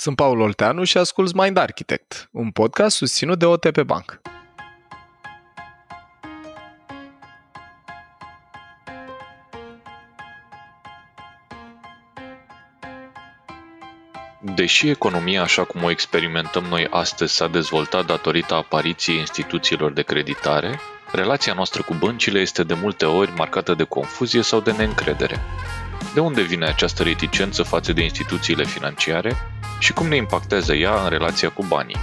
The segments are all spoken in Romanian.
Sunt Paul Olteanu și ascult Mind Architect, un podcast susținut de OTP Bank. Deși economia așa cum o experimentăm noi astăzi s-a dezvoltat datorită apariției instituțiilor de creditare, relația noastră cu băncile este de multe ori marcată de confuzie sau de neîncredere. De unde vine această reticență față de instituțiile financiare și cum ne impactează ea în relația cu banii?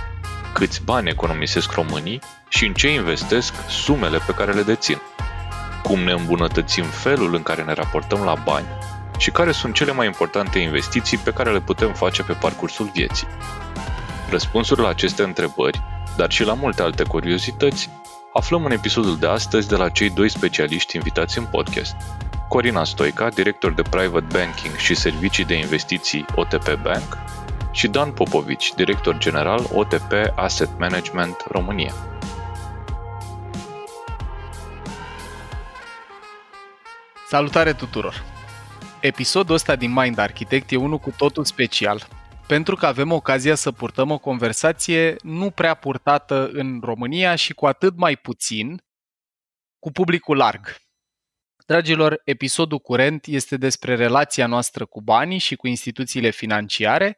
Câți bani economisesc românii și în ce investesc sumele pe care le dețin? Cum ne îmbunătățim felul în care ne raportăm la bani și care sunt cele mai importante investiții pe care le putem face pe parcursul vieții? Răspunsuri la aceste întrebări, dar și la multe alte curiozități, aflăm în episodul de astăzi de la cei doi specialiști invitați în podcast. Corina Stoica, director de Private Banking și Servicii de Investiții OTP Bank, și Dan Popovici, director general OTP Asset Management România. Salutare tuturor! Episodul ăsta din Mind Architect e unul cu totul special, pentru că avem ocazia să purtăm o conversație nu prea purtată în România și cu atât mai puțin cu publicul larg. Dragilor, episodul curent este despre relația noastră cu banii și cu instituțiile financiare.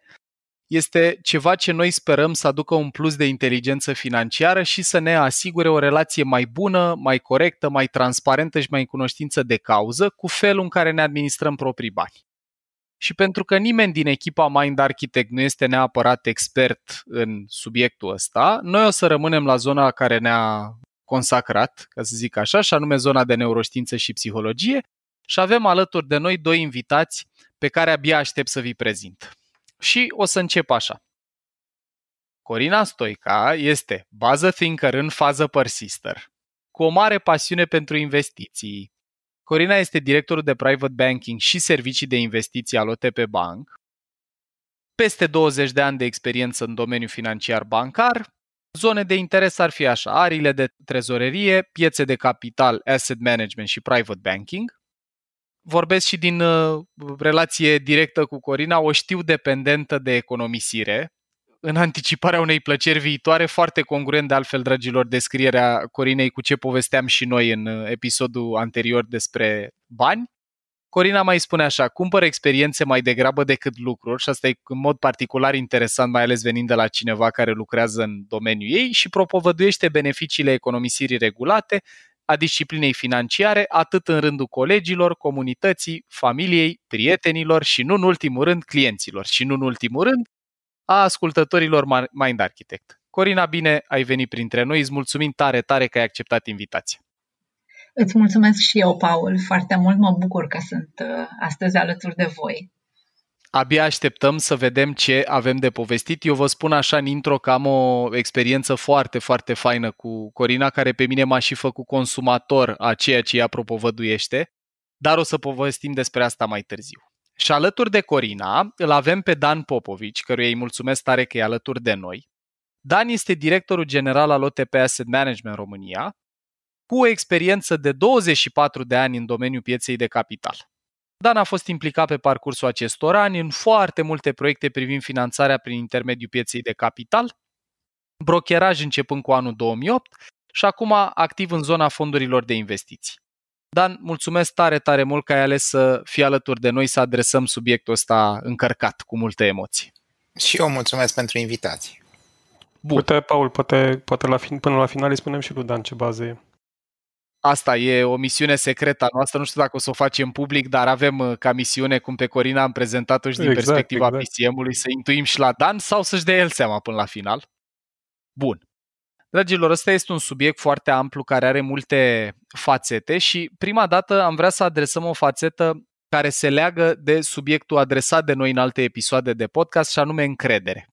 Este ceva ce noi sperăm să aducă un plus de inteligență financiară și să ne asigure o relație mai bună, mai corectă, mai transparentă și mai în cunoștință de cauză cu felul în care ne administrăm proprii bani. Și pentru că nimeni din echipa Mind Architect nu este neapărat expert în subiectul ăsta, noi o să rămânem la zona care ne-a consacrat, ca să zic așa, și anume zona de neuroștiință și psihologie, și avem alături de noi doi invitați pe care abia aștept să vi prezint. Și o să încep așa. Corina Stoica este bază thinker în fază persister, cu o mare pasiune pentru investiții. Corina este directorul de private banking și servicii de investiții al OTP Bank, peste 20 de ani de experiență în domeniul financiar bancar, Zone de interes ar fi așa, arile de trezorerie, piețe de capital, asset management și private banking. Vorbesc și din uh, relație directă cu Corina, o știu dependentă de economisire, în anticiparea unei plăceri viitoare, foarte congruent de altfel, dragilor, descrierea Corinei cu ce povesteam și noi în uh, episodul anterior despre bani. Corina mai spune așa, cumpără experiențe mai degrabă decât lucruri și asta e în mod particular interesant, mai ales venind de la cineva care lucrează în domeniul ei și propovăduiește beneficiile economisirii regulate, a disciplinei financiare, atât în rândul colegilor, comunității, familiei, prietenilor și nu în ultimul rând clienților și nu în ultimul rând a ascultătorilor Mind Architect. Corina, bine ai venit printre noi, îți mulțumim tare, tare că ai acceptat invitația. Îți mulțumesc și eu, Paul, foarte mult. Mă bucur că sunt uh, astăzi alături de voi. Abia așteptăm să vedem ce avem de povestit. Eu vă spun așa în intro că am o experiență foarte, foarte faină cu Corina, care pe mine m-a și făcut consumator a ceea ce ea propovăduiește, dar o să povestim despre asta mai târziu. Și alături de Corina îl avem pe Dan Popovici, căruia îi mulțumesc tare că e alături de noi. Dan este directorul general al OTP Asset Management România cu o experiență de 24 de ani în domeniul pieței de capital. Dan a fost implicat pe parcursul acestor ani în foarte multe proiecte privind finanțarea prin intermediul pieței de capital, brokeraj începând cu anul 2008 și acum activ în zona fondurilor de investiții. Dan, mulțumesc tare, tare mult că ai ales să fii alături de noi să adresăm subiectul ăsta încărcat cu multe emoții. Și eu mulțumesc pentru invitație. Bun. Uite, Paul, poate, poate la fin, până la final îi spunem și lui Dan ce bază e. Asta e o misiune secretă a noastră, nu știu dacă o să o facem public, dar avem uh, ca misiune, cum pe Corina am prezentat-o și din exact, perspectiva exact. PCM-ului, să intuim și la Dan sau să-și dea el seama până la final. Bun. Dragilor, ăsta este un subiect foarte amplu care are multe fațete și prima dată am vrea să adresăm o fațetă care se leagă de subiectul adresat de noi în alte episoade de podcast și anume încredere.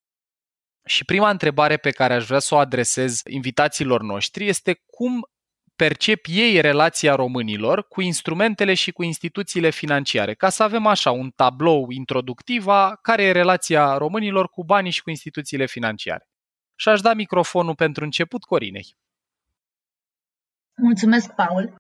Și prima întrebare pe care aș vrea să o adresez invitațiilor noștri este cum percep ei relația românilor cu instrumentele și cu instituțiile financiare, ca să avem așa un tablou introductiv a care e relația românilor cu banii și cu instituțiile financiare. Și aș da microfonul pentru început Corinei. Mulțumesc, Paul.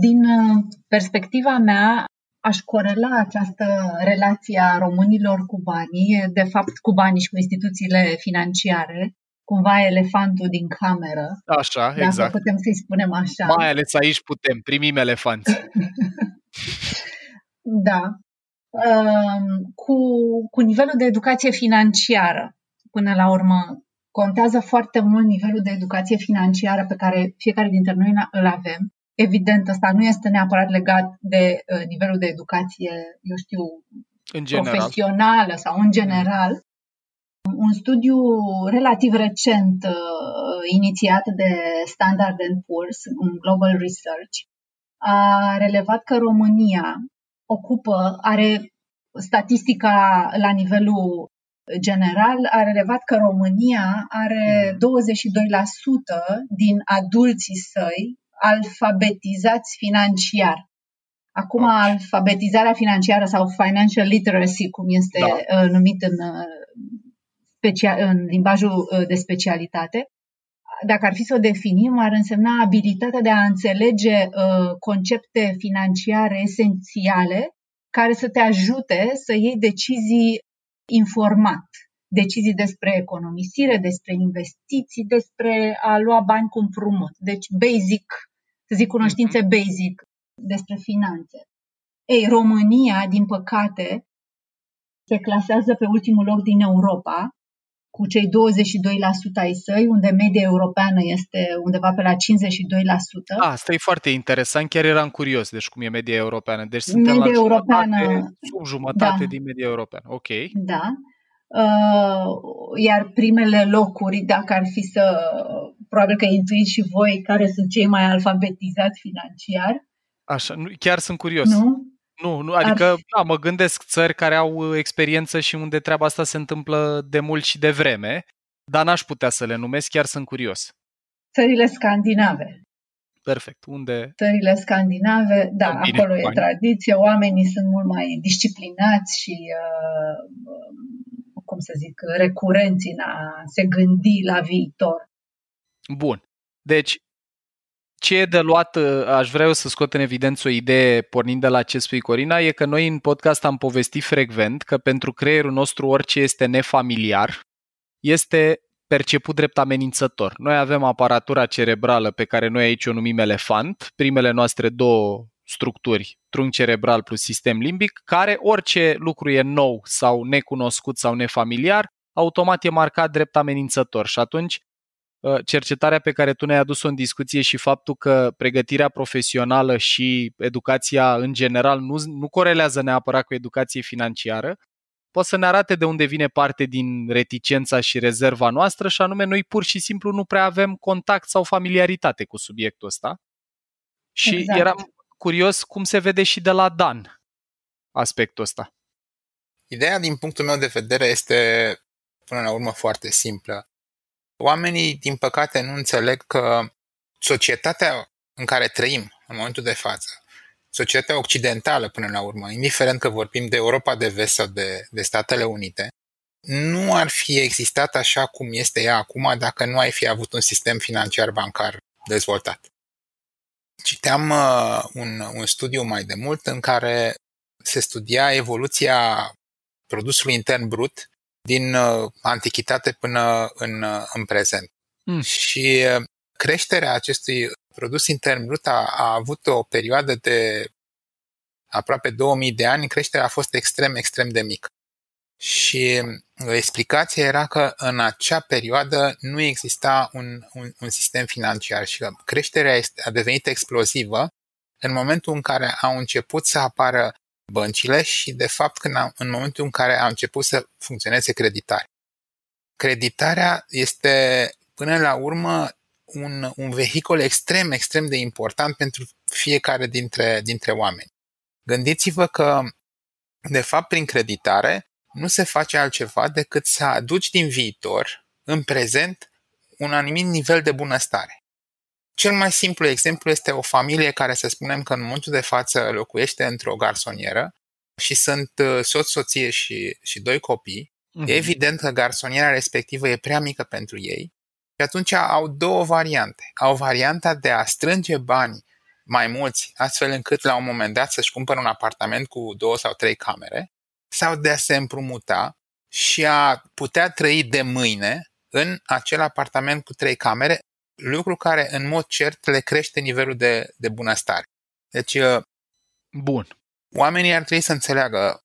Din uh, perspectiva mea, aș corela această relație a românilor cu banii, de fapt cu banii și cu instituțiile financiare, cumva elefantul din cameră. Așa, dacă exact. putem să-i spunem așa. Mai ales aici putem, primim elefanți. da. Um, cu, cu nivelul de educație financiară, până la urmă, contează foarte mult nivelul de educație financiară pe care fiecare dintre noi îl avem. Evident, ăsta nu este neapărat legat de uh, nivelul de educație, eu știu, în general. profesională sau în general. Un studiu relativ recent uh, inițiat de Standard Poor's, un Global Research, a relevat că România ocupă, are statistica la nivelul general, a relevat că România are 22% din adulții săi alfabetizați financiar. Acum, okay. alfabetizarea financiară sau financial literacy, cum este da. uh, numit în, uh, specia- în limbajul uh, de specialitate, dacă ar fi să o definim, ar însemna abilitatea de a înțelege uh, concepte financiare esențiale care să te ajute să iei decizii informat. Decizii despre economisire, despre investiții, despre a lua bani cu împrumut. Deci basic, să zic cunoștințe mhm. basic despre finanțe. Ei, România, din păcate, se clasează pe ultimul loc din Europa, cu cei 22% ai săi, unde media europeană este undeva pe la 52%. A, asta e foarte interesant, chiar eram curios, deci cum e media europeană. Deci suntem media la europeană, jumătate, sub jumătate da. din media europeană. Ok. Da. Uh, iar primele locuri, dacă ar fi să, probabil că intuiți și voi care sunt cei mai alfabetizați financiar. Așa, chiar sunt curios. Nu? Nu, nu adică Ar... da, mă gândesc țări care au experiență și unde treaba asta se întâmplă de mult și de vreme, dar n-aș putea să le numesc, chiar sunt curios. Țările scandinave. Perfect. Unde? Țările scandinave, da, Bine, acolo e tradiție, oamenii sunt mult mai disciplinați și, uh, cum să zic, recurenți în a se gândi la viitor. Bun. Deci, ce e de luat, uh, aș vrea eu să scot în evidență o idee pornind de la ce spui Corina, e că noi în podcast am povestit frecvent că pentru creierul nostru orice este nefamiliar este perceput drept amenințător. Noi avem aparatura cerebrală pe care noi aici o numim elefant, primele noastre două structuri, trunchi cerebral plus sistem limbic, care orice lucru e nou sau necunoscut sau nefamiliar, automat e marcat drept amenințător și atunci Uh, cercetarea pe care tu ne-ai adus-o în discuție și faptul că pregătirea profesională și educația în general nu, nu corelează neapărat cu educație financiară, poate să ne arate de unde vine parte din reticența și rezerva noastră și anume noi pur și simplu nu prea avem contact sau familiaritate cu subiectul ăsta. Și exact. eram curios cum se vede și de la Dan aspectul ăsta. Ideea din punctul meu de vedere este până la urmă foarte simplă. Oamenii, din păcate, nu înțeleg că societatea în care trăim în momentul de față, societatea occidentală până la urmă, indiferent că vorbim de Europa de vest sau de, de Statele Unite, nu ar fi existat așa cum este ea acum dacă nu ai fi avut un sistem financiar bancar dezvoltat. Citeam uh, un, un studiu mai de mult în care se studia evoluția produsului intern brut din uh, antichitate până în, uh, în prezent. Mm. Și uh, creșterea acestui produs intern brut a, a avut o perioadă de aproape 2000 de ani, creșterea a fost extrem, extrem de mică. Și explicația era că în acea perioadă nu exista un, un, un sistem financiar și că creșterea este, a devenit explozivă în momentul în care au început să apară băncile și, de fapt, când am, în momentul în care a început să funcționeze creditarea. Creditarea este, până la urmă, un, un vehicul extrem, extrem de important pentru fiecare dintre, dintre oameni. Gândiți-vă că, de fapt, prin creditare nu se face altceva decât să aduci din viitor, în prezent, un anumit nivel de bunăstare. Cel mai simplu exemplu este o familie care să spunem că în momentul de față locuiește într-o garsonieră și sunt uh, soț, soție și, și doi copii. Uh-huh. E evident că garsoniera respectivă e prea mică pentru ei și atunci au două variante. Au varianta de a strânge bani mai mulți, astfel încât la un moment dat să-și cumpără un apartament cu două sau trei camere sau de a se împrumuta și a putea trăi de mâine în acel apartament cu trei camere, lucru care în mod cert le crește nivelul de, de bunăstare. Deci, uh, Bun. oamenii ar trebui să înțeleagă,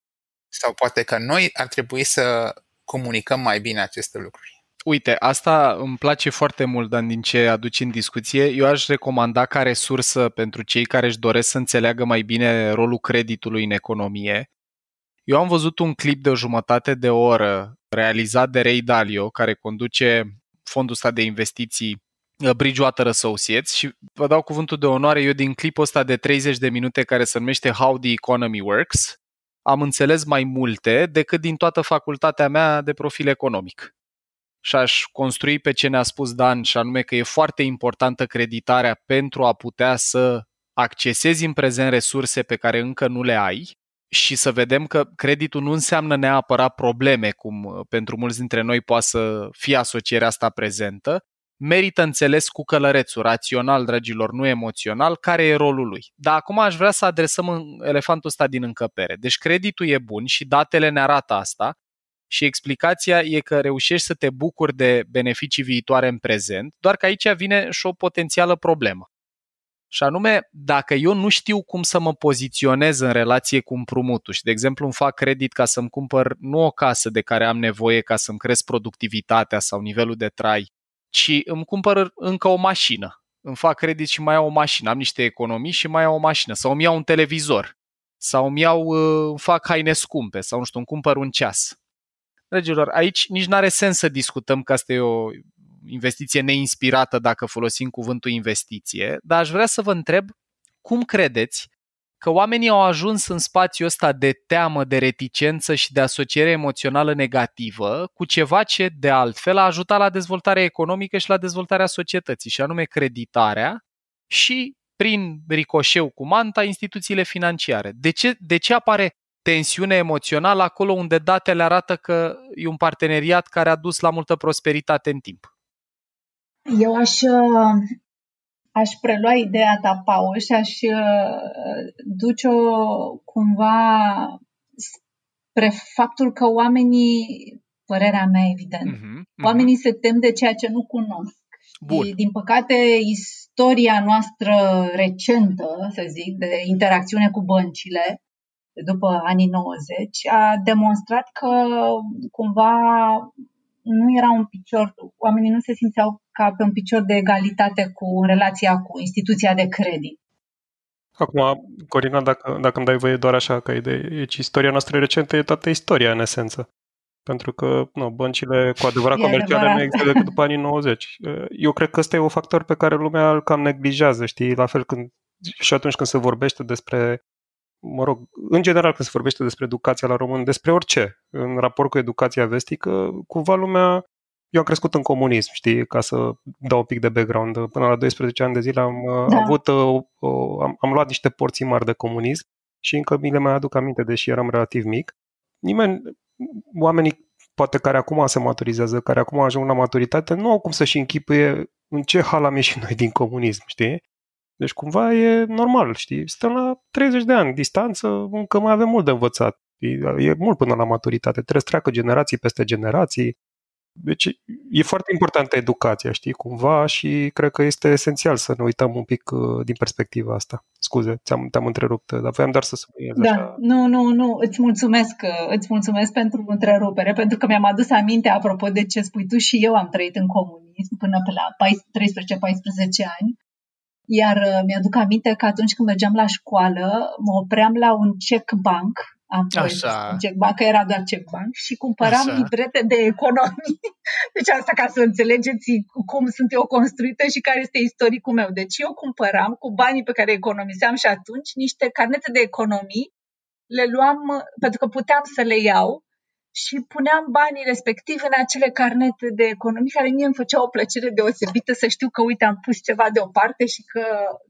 sau poate că noi ar trebui să comunicăm mai bine aceste lucruri. Uite, asta îmi place foarte mult, Dan, din ce aduci în discuție. Eu aș recomanda ca resursă pentru cei care își doresc să înțeleagă mai bine rolul creditului în economie. Eu am văzut un clip de o jumătate de oră realizat de Ray Dalio, care conduce fondul ăsta de investiții uh, Bridgewater Associates și vă dau cuvântul de onoare, eu din clipul ăsta de 30 de minute care se numește How the Economy Works, am înțeles mai multe decât din toată facultatea mea de profil economic. Și aș construi pe ce ne-a spus Dan, și anume că e foarte importantă creditarea pentru a putea să accesezi în prezent resurse pe care încă nu le ai și să vedem că creditul nu înseamnă neapărat probleme, cum uh, pentru mulți dintre noi poate să fie asocierea asta prezentă, merită înțeles cu călărețul, rațional, dragilor, nu emoțional, care e rolul lui. Dar acum aș vrea să adresăm elefantul ăsta din încăpere. Deci creditul e bun și datele ne arată asta, și explicația e că reușești să te bucuri de beneficii viitoare în prezent, doar că aici vine și o potențială problemă. Și anume, dacă eu nu știu cum să mă poziționez în relație cu împrumutul și, de exemplu, îmi fac credit ca să-mi cumpăr nu o casă de care am nevoie ca să-mi cresc productivitatea sau nivelul de trai, ci îmi cumpăr încă o mașină. Îmi fac credit și mai iau o mașină, am niște economii și mai iau o mașină. Sau îmi iau un televizor. Sau îmi iau, uh, îmi fac haine scumpe. Sau nu știu, îmi cumpăr un ceas. Dragilor, aici nici nu are sens să discutăm că asta e o investiție neinspirată dacă folosim cuvântul investiție, dar aș vrea să vă întreb cum credeți că oamenii au ajuns în spațiul ăsta de teamă, de reticență și de asociere emoțională negativă cu ceva ce, de altfel, a ajutat la dezvoltarea economică și la dezvoltarea societății, și anume creditarea și, prin ricoșeu cu manta, instituțiile financiare. De ce, de ce apare tensiune emoțională acolo unde datele arată că e un parteneriat care a dus la multă prosperitate în timp. Eu aș, uh, aș prelua ideea ta, Paul, și aș uh, duce-o cumva spre faptul că oamenii, părerea mea evident, uh-huh, uh-huh. oamenii se tem de ceea ce nu cunosc. Bun. din păcate, istoria noastră recentă, să zic, de interacțiune cu băncile, după anii 90, a demonstrat că cumva nu era un picior, oamenii nu se simțeau ca pe un picior de egalitate cu relația cu instituția de credit. Acum, Corina, dacă, dacă îmi dai voie doar așa ca idee, deci istoria noastră recentă e toată istoria, în esență. Pentru că nu, băncile cu adevărat comerciale nu există decât după anii 90. Eu cred că ăsta e un factor pe care lumea îl cam neglijează, știi? La fel când și atunci când se vorbește despre mă rog, în general când se vorbește despre educația la român, despre orice, în raport cu educația vestică, cumva lumea eu am crescut în comunism, știi, ca să dau un pic de background. Până la 12 ani de zile am da. avut, o, o, am, am luat niște porții mari de comunism și încă mi le mai aduc aminte, deși eram relativ mic. Nimeni, oamenii poate care acum se maturizează, care acum ajung la maturitate, nu au cum să-și închipuie în ce hal am ieșit noi din comunism, știi? Deci cumva e normal, știi? Stăm la 30 de ani distanță, încă mai avem mult de învățat. E mult până la maturitate. Trebuie să treacă generații peste generații. Deci e foarte importantă educația, știi, cumva și cred că este esențial să ne uităm un pic uh, din perspectiva asta. Scuze, ți-am, te-am întrerupt, dar voiam doar să subliniez da, așa. Nu, nu, nu, îți mulțumesc, uh, îți mulțumesc pentru întrerupere, pentru că mi-am adus aminte, apropo de ce spui tu, și eu am trăit în comunism până pe la 13-14 ani iar uh, mi-aduc aminte că atunci când mergeam la școală, mă opream la un check bank, am Așa. check bank, că era doar check bank, și cumpăram Așa. librete de economii. Deci asta ca să înțelegeți cum sunt eu construită și care este istoricul meu. Deci eu cumpăram cu banii pe care economiseam și atunci niște carnete de economii, le luam pentru că puteam să le iau și puneam banii respectiv în acele carnete de economii care mie îmi făcea o plăcere deosebită să știu că, uite, am pus ceva deoparte și că,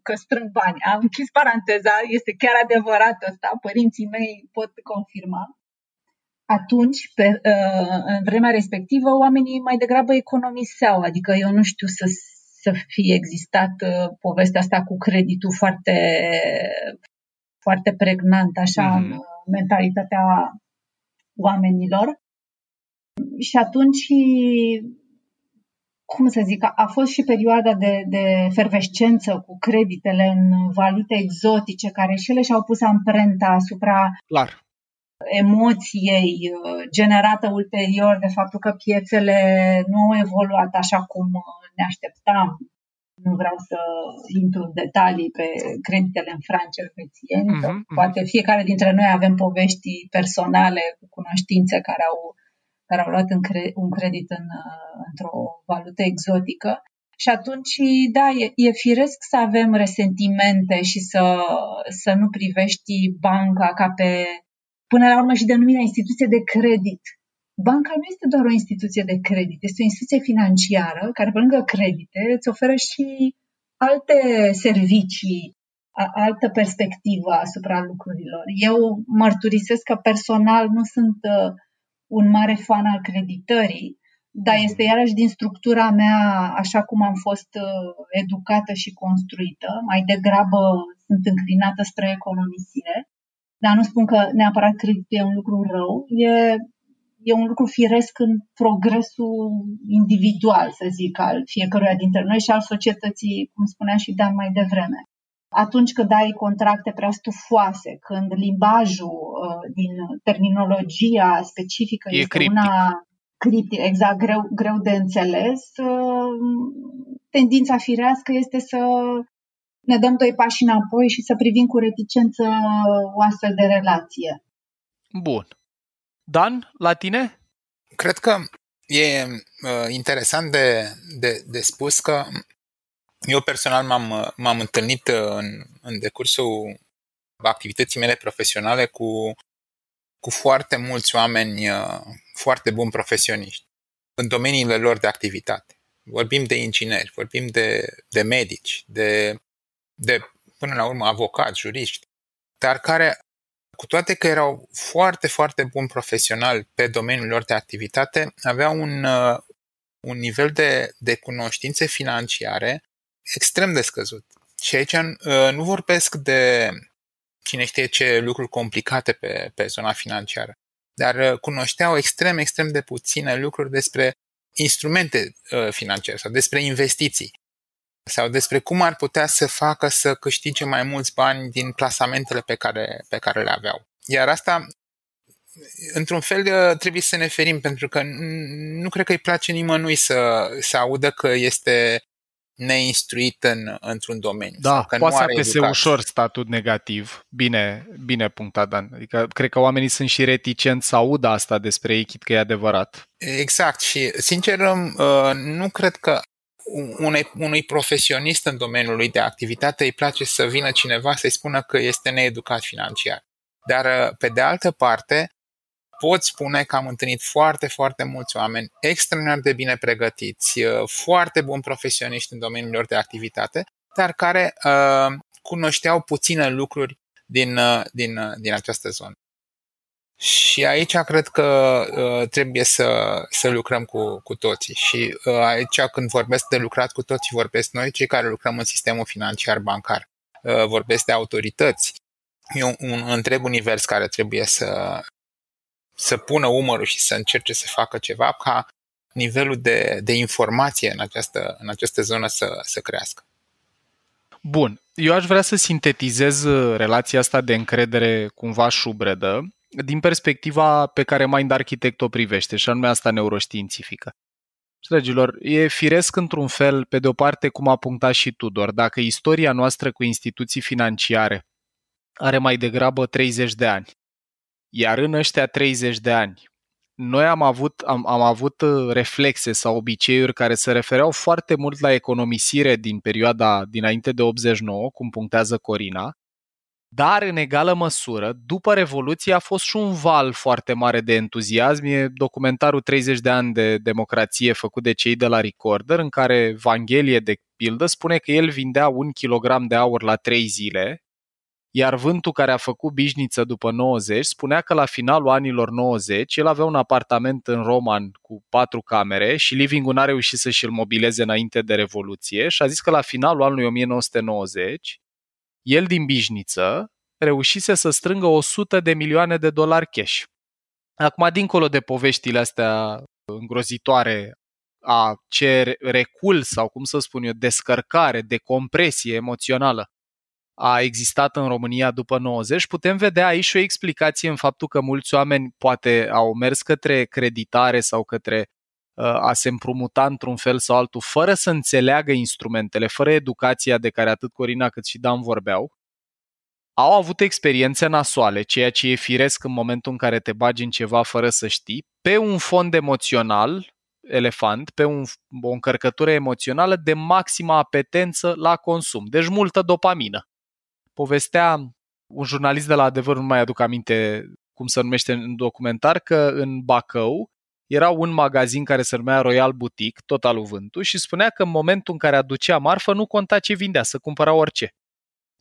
că strâng bani. Am închis paranteza, este chiar adevărat asta, părinții mei pot confirma. Atunci, pe, uh, în vremea respectivă, oamenii mai degrabă economiseau, adică eu nu știu să să fie existat uh, povestea asta cu creditul foarte, foarte pregnant, așa, mm-hmm. în mentalitatea oamenilor. Și atunci, cum să zic, a fost și perioada de, de fervescență cu creditele în valute exotice, care și ele și-au pus amprenta asupra Clar emoției uh, generată ulterior de faptul că piețele nu au evoluat așa cum uh, ne așteptam. Nu vreau să intru în detalii pe creditele în franci elvețieni. Mm-hmm. Poate fiecare dintre noi avem povești personale cu cunoștințe care au, care au luat un credit în, uh, într-o valută exotică. Și atunci, da, e, e firesc să avem resentimente și să, să nu privești banca ca pe până la urmă și denumirea instituție de credit. Banca nu este doar o instituție de credit, este o instituție financiară care, pe lângă credite, îți oferă și alte servicii, altă perspectivă asupra lucrurilor. Eu mărturisesc că personal nu sunt uh, un mare fan al creditării, dar este iarăși din structura mea, așa cum am fost uh, educată și construită. Mai degrabă sunt înclinată spre economisire dar nu spun că neapărat creditul e un lucru rău, e, e un lucru firesc în progresul individual, să zic, al fiecăruia dintre noi și al societății, cum spunea și Dan mai devreme. Atunci când ai contracte prea stufoase, când limbajul uh, din terminologia specifică e este criptic. una criptic, exact, greu, greu de înțeles, uh, tendința firească este să ne dăm doi pași înapoi și să privim cu reticență o astfel de relație. Bun. Dan, la tine? Cred că e uh, interesant de, de, de spus că eu personal m-am, m-am întâlnit în, în decursul activității mele profesionale cu, cu foarte mulți oameni uh, foarte buni profesioniști în domeniile lor de activitate. Vorbim de ingineri, vorbim de, de medici, de de, până la urmă, avocați, juriști, dar care, cu toate că erau foarte, foarte buni profesionali pe domeniul lor de activitate, aveau un, uh, un nivel de, de cunoștințe financiare extrem de scăzut. Și aici uh, nu vorbesc de cine știe ce lucruri complicate pe, pe zona financiară, dar uh, cunoșteau extrem, extrem de puține lucruri despre instrumente financiare sau despre investiții sau despre cum ar putea să facă să câștige mai mulți bani din plasamentele pe care, pe care le aveau. Iar asta, într-un fel, trebuie să ne ferim, pentru că nu cred că îi place nimănui să, să audă că este neinstruit în, într-un domeniu. Da, că poate nu să apese ușor statut negativ. Bine, bine punctat, Dan. Adică cred că oamenii sunt și reticenți să audă asta despre ei, chit că e adevărat. Exact și, sincer, uh, nu cred că unei, unui profesionist în domeniul lui de activitate îi place să vină cineva să-i spună că este needucat financiar. Dar, pe de altă parte, pot spune că am întâlnit foarte, foarte mulți oameni extraordinar de bine pregătiți, foarte buni profesioniști în domeniul lor de activitate, dar care uh, cunoșteau puține lucruri din, uh, din, uh, din această zonă. Și aici cred că uh, trebuie să, să lucrăm cu, cu toții. Și uh, aici când vorbesc de lucrat cu toții, vorbesc noi, cei care lucrăm în sistemul financiar bancar. Uh, vorbesc de autorități. E un, un întreg univers care trebuie să, să pună umărul și să încerce să facă ceva ca nivelul de, de informație în această, în această zonă să, să crească. Bun. Eu aș vrea să sintetizez uh, relația asta de încredere cumva șubredă din perspectiva pe care Mind Architect o privește, și anume asta neuroștiințifică. Dragilor, e firesc într-un fel, pe de o parte, cum a punctat și Tudor, dacă istoria noastră cu instituții financiare are mai degrabă 30 de ani, iar în ăștia 30 de ani, noi am avut, am, am avut uh, reflexe sau obiceiuri care se refereau foarte mult la economisire din perioada dinainte de 89, cum punctează Corina, dar, în egală măsură, după Revoluție a fost și un val foarte mare de entuziasm. E documentarul 30 de ani de democrație făcut de cei de la Recorder, în care Vanghelie, de pildă, spune că el vindea un kilogram de aur la trei zile, iar vântul care a făcut bișniță după 90 spunea că la finalul anilor 90 el avea un apartament în Roman cu patru camere și living-ul n-a reușit să și-l mobileze înainte de Revoluție și a zis că la finalul anului 1990 el din bișniță reușise să strângă 100 de milioane de dolari cash. Acum, dincolo de poveștile astea îngrozitoare a ce recul sau, cum să spun eu, descărcare, decompresie emoțională a existat în România după 90, putem vedea aici și o explicație în faptul că mulți oameni poate au mers către creditare sau către uh, a se împrumuta într-un fel sau altul, fără să înțeleagă instrumentele, fără educația de care atât Corina cât și Dan vorbeau, au avut experiențe nasoale, ceea ce e firesc în momentul în care te bagi în ceva fără să știi, pe un fond emoțional, elefant, pe un, o încărcătură emoțională de maximă apetență la consum, deci multă dopamină. Povestea un jurnalist de la Adevăr, nu mai aduc aminte cum se numește în documentar, că în Bacău era un magazin care se numea Royal Boutique, tot al Vântu, și spunea că în momentul în care aducea marfă nu conta ce vindea, să cumpăra orice.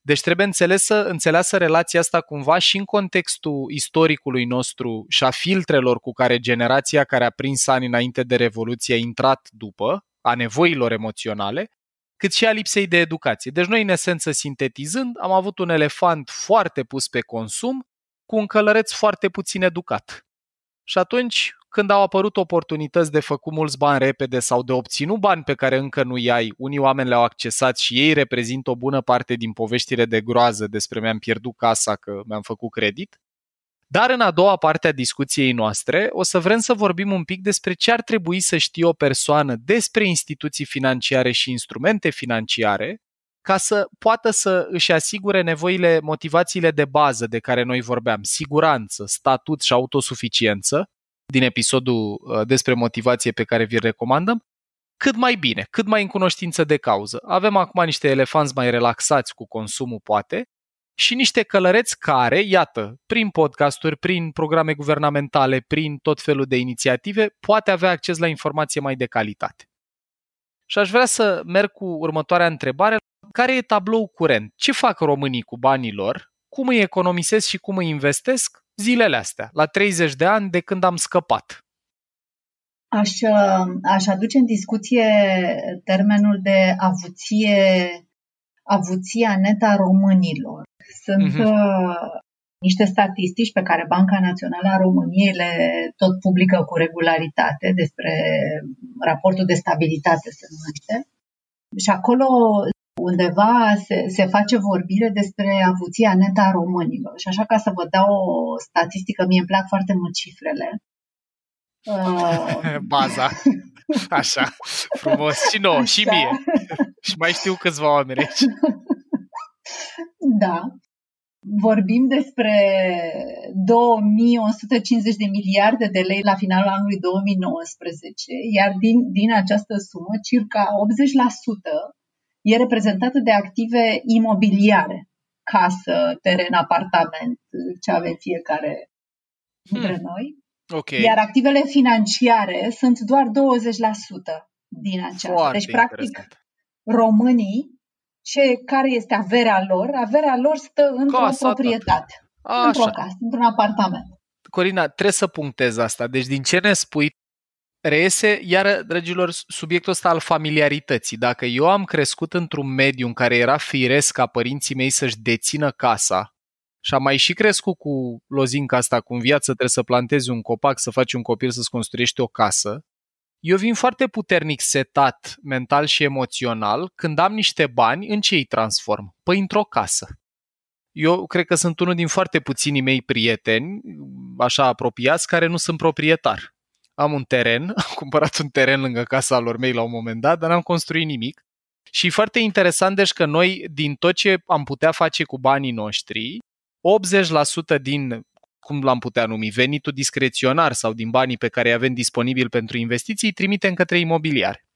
Deci trebuie înțelesă, înțeleasă relația asta cumva și în contextul istoricului nostru și a filtrelor cu care generația care a prins ani înainte de Revoluție a intrat după, a nevoilor emoționale, cât și a lipsei de educație. Deci noi, în esență, sintetizând, am avut un elefant foarte pus pe consum cu un călăreț foarte puțin educat. Și atunci, când au apărut oportunități de făcut mulți bani repede sau de obținut bani pe care încă nu i-ai, unii oameni le-au accesat și ei reprezintă o bună parte din poveștile de groază despre mi-am pierdut casa că mi-am făcut credit, dar în a doua parte a discuției noastre o să vrem să vorbim un pic despre ce ar trebui să știe o persoană despre instituții financiare și instrumente financiare ca să poată să își asigure nevoile, motivațiile de bază de care noi vorbeam, siguranță, statut și autosuficiență, din episodul uh, despre motivație pe care vi-l recomandăm, cât mai bine, cât mai în cunoștință de cauză. Avem acum niște elefanți mai relaxați cu consumul, poate, și niște călăreți care, iată, prin podcasturi, prin programe guvernamentale, prin tot felul de inițiative, poate avea acces la informație mai de calitate. Și aș vrea să merg cu următoarea întrebare. Care e tablou curent? Ce fac românii cu banii lor? Cum îi economisesc și cum îi investesc zilele astea, la 30 de ani de când am scăpat? Aș, aș aduce în discuție termenul de avuție, avuția neta a românilor. Sunt uh-huh. niște statistici pe care Banca Națională a României le tot publică cu regularitate despre raportul de stabilitate, se numește. Și acolo undeva se, se face vorbire despre avuția netă a românilor. Și așa ca să vă dau o statistică, mie îmi plac foarte mult cifrele. Uh... Baza. Așa, frumos. Și nouă, și mie. și mai știu câțiva oameni aici. Da. Vorbim despre 2150 de miliarde de lei la finalul anului 2019, iar din, din această sumă, circa 80% e reprezentată de active imobiliare, casă, teren, apartament, ce avem fiecare dintre hmm. noi. Okay. Iar activele financiare sunt doar 20% din aceasta. Deci, practic, românii ce, care este averea lor, averea lor stă într-o Casa proprietate, Așa. într-o casă, într-un apartament. Corina, trebuie să punctez asta. Deci din ce ne spui, reiese, iar, dragilor, subiectul ăsta al familiarității. Dacă eu am crescut într-un mediu în care era firesc ca părinții mei să-și dețină casa și am mai și crescut cu lozinca asta, cu în viață trebuie să plantezi un copac, să faci un copil, să-ți construiești o casă, eu vin foarte puternic setat mental și emoțional când am niște bani, în ce îi transform? Păi într-o casă. Eu cred că sunt unul din foarte puținii mei prieteni, așa apropiați, care nu sunt proprietar. Am un teren, am cumpărat un teren lângă casa lor mei la un moment dat, dar n-am construit nimic. Și e foarte interesant deci că noi, din tot ce am putea face cu banii noștri, 80% din cum l-am putea numi, venitul discreționar sau din banii pe care îi avem disponibil pentru investiții, îi trimitem către imobiliare.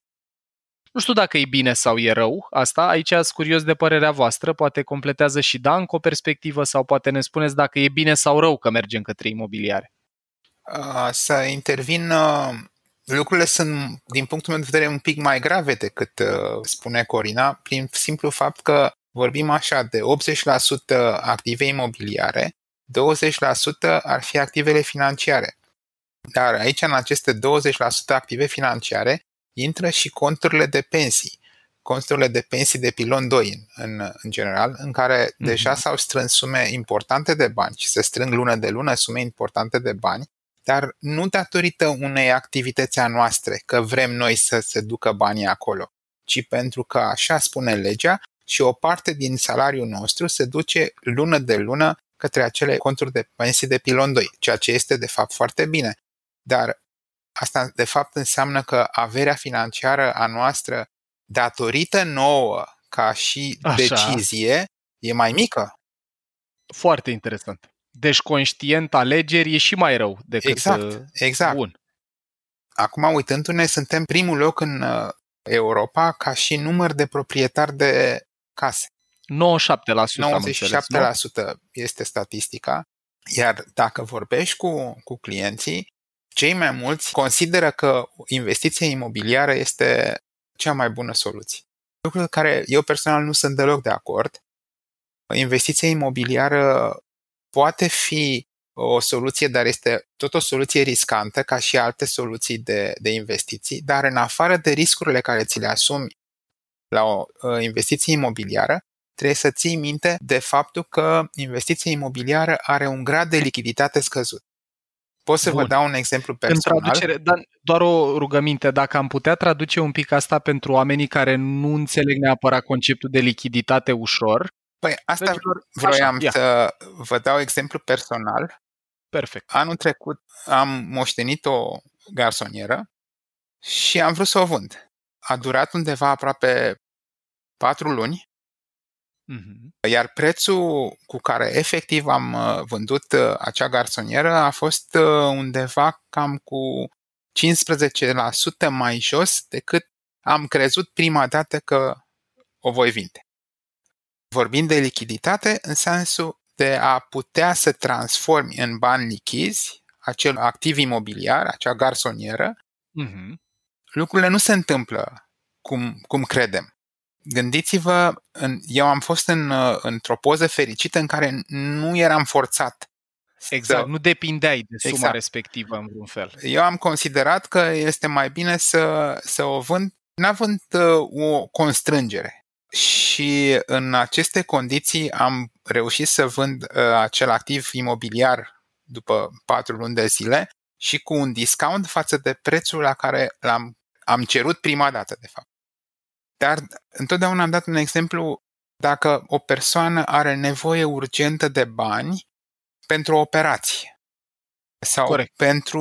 Nu știu dacă e bine sau e rău asta, aici sunt curios de părerea voastră, poate completează și Dan cu o perspectivă sau poate ne spuneți dacă e bine sau rău că mergem către imobiliare. Să intervin, lucrurile sunt, din punctul meu de vedere, un pic mai grave decât spune Corina, prin simplu fapt că vorbim așa de 80% active imobiliare, 20% ar fi activele financiare. Dar aici, în aceste 20% active financiare, intră și conturile de pensii. Conturile de pensii de pilon 2, în, în general, în care mm-hmm. deja s-au strâns sume importante de bani și se strâng lună de lună sume importante de bani, dar nu datorită unei activități a noastre, că vrem noi să se ducă banii acolo, ci pentru că așa spune legea și o parte din salariul nostru se duce lună de lună către acele conturi de pensii de pilon 2, ceea ce este de fapt foarte bine. Dar asta de fapt înseamnă că averea financiară a noastră, datorită nouă ca și Așa. decizie, e mai mică. Foarte interesant. Deci conștient alegeri e și mai rău decât exact, uh, exact. bun. Acum, uitându-ne, suntem primul loc în uh, Europa ca și număr de proprietari de case. 97%, 97% este statistica. Iar dacă vorbești cu, cu clienții, cei mai mulți consideră că investiția imobiliară este cea mai bună soluție. Lucruri care eu personal nu sunt deloc de acord. Investiția imobiliară poate fi o soluție, dar este tot o soluție riscantă, ca și alte soluții de, de investiții, dar în afară de riscurile care ți le asumi la o uh, investiție imobiliară, trebuie să ții minte de faptul că investiția imobiliară are un grad de lichiditate scăzut. Pot să Bun. vă dau un exemplu personal? În traducere, dar doar o rugăminte, dacă am putea traduce un pic asta pentru oamenii care nu înțeleg neapărat conceptul de lichiditate ușor. Păi asta vroiam Așa, să vă dau exemplu personal. Perfect. Anul trecut am moștenit o garsonieră și am vrut să o vând. A durat undeva aproape patru luni Uh-huh. Iar prețul cu care efectiv am uh, vândut uh, acea garsonieră a fost uh, undeva cam cu 15% mai jos decât am crezut prima dată că o voi vinde. Vorbind de lichiditate în sensul de a putea să transformi în bani lichizi acel activ imobiliar, acea garsonieră, uh-huh. lucrurile nu se întâmplă cum, cum credem. Gândiți-vă, eu am fost în, într-o poză fericită în care nu eram forțat. Exact, să... nu depindeai de suma exact. respectivă în vreun fel. Eu am considerat că este mai bine să, să o vând, n-având uh, o constrângere. Și în aceste condiții am reușit să vând uh, acel activ imobiliar după patru luni de zile și cu un discount față de prețul la care l-am am cerut prima dată, de fapt. Dar întotdeauna am dat un exemplu dacă o persoană are nevoie urgentă de bani pentru o operație sau Corect. pentru,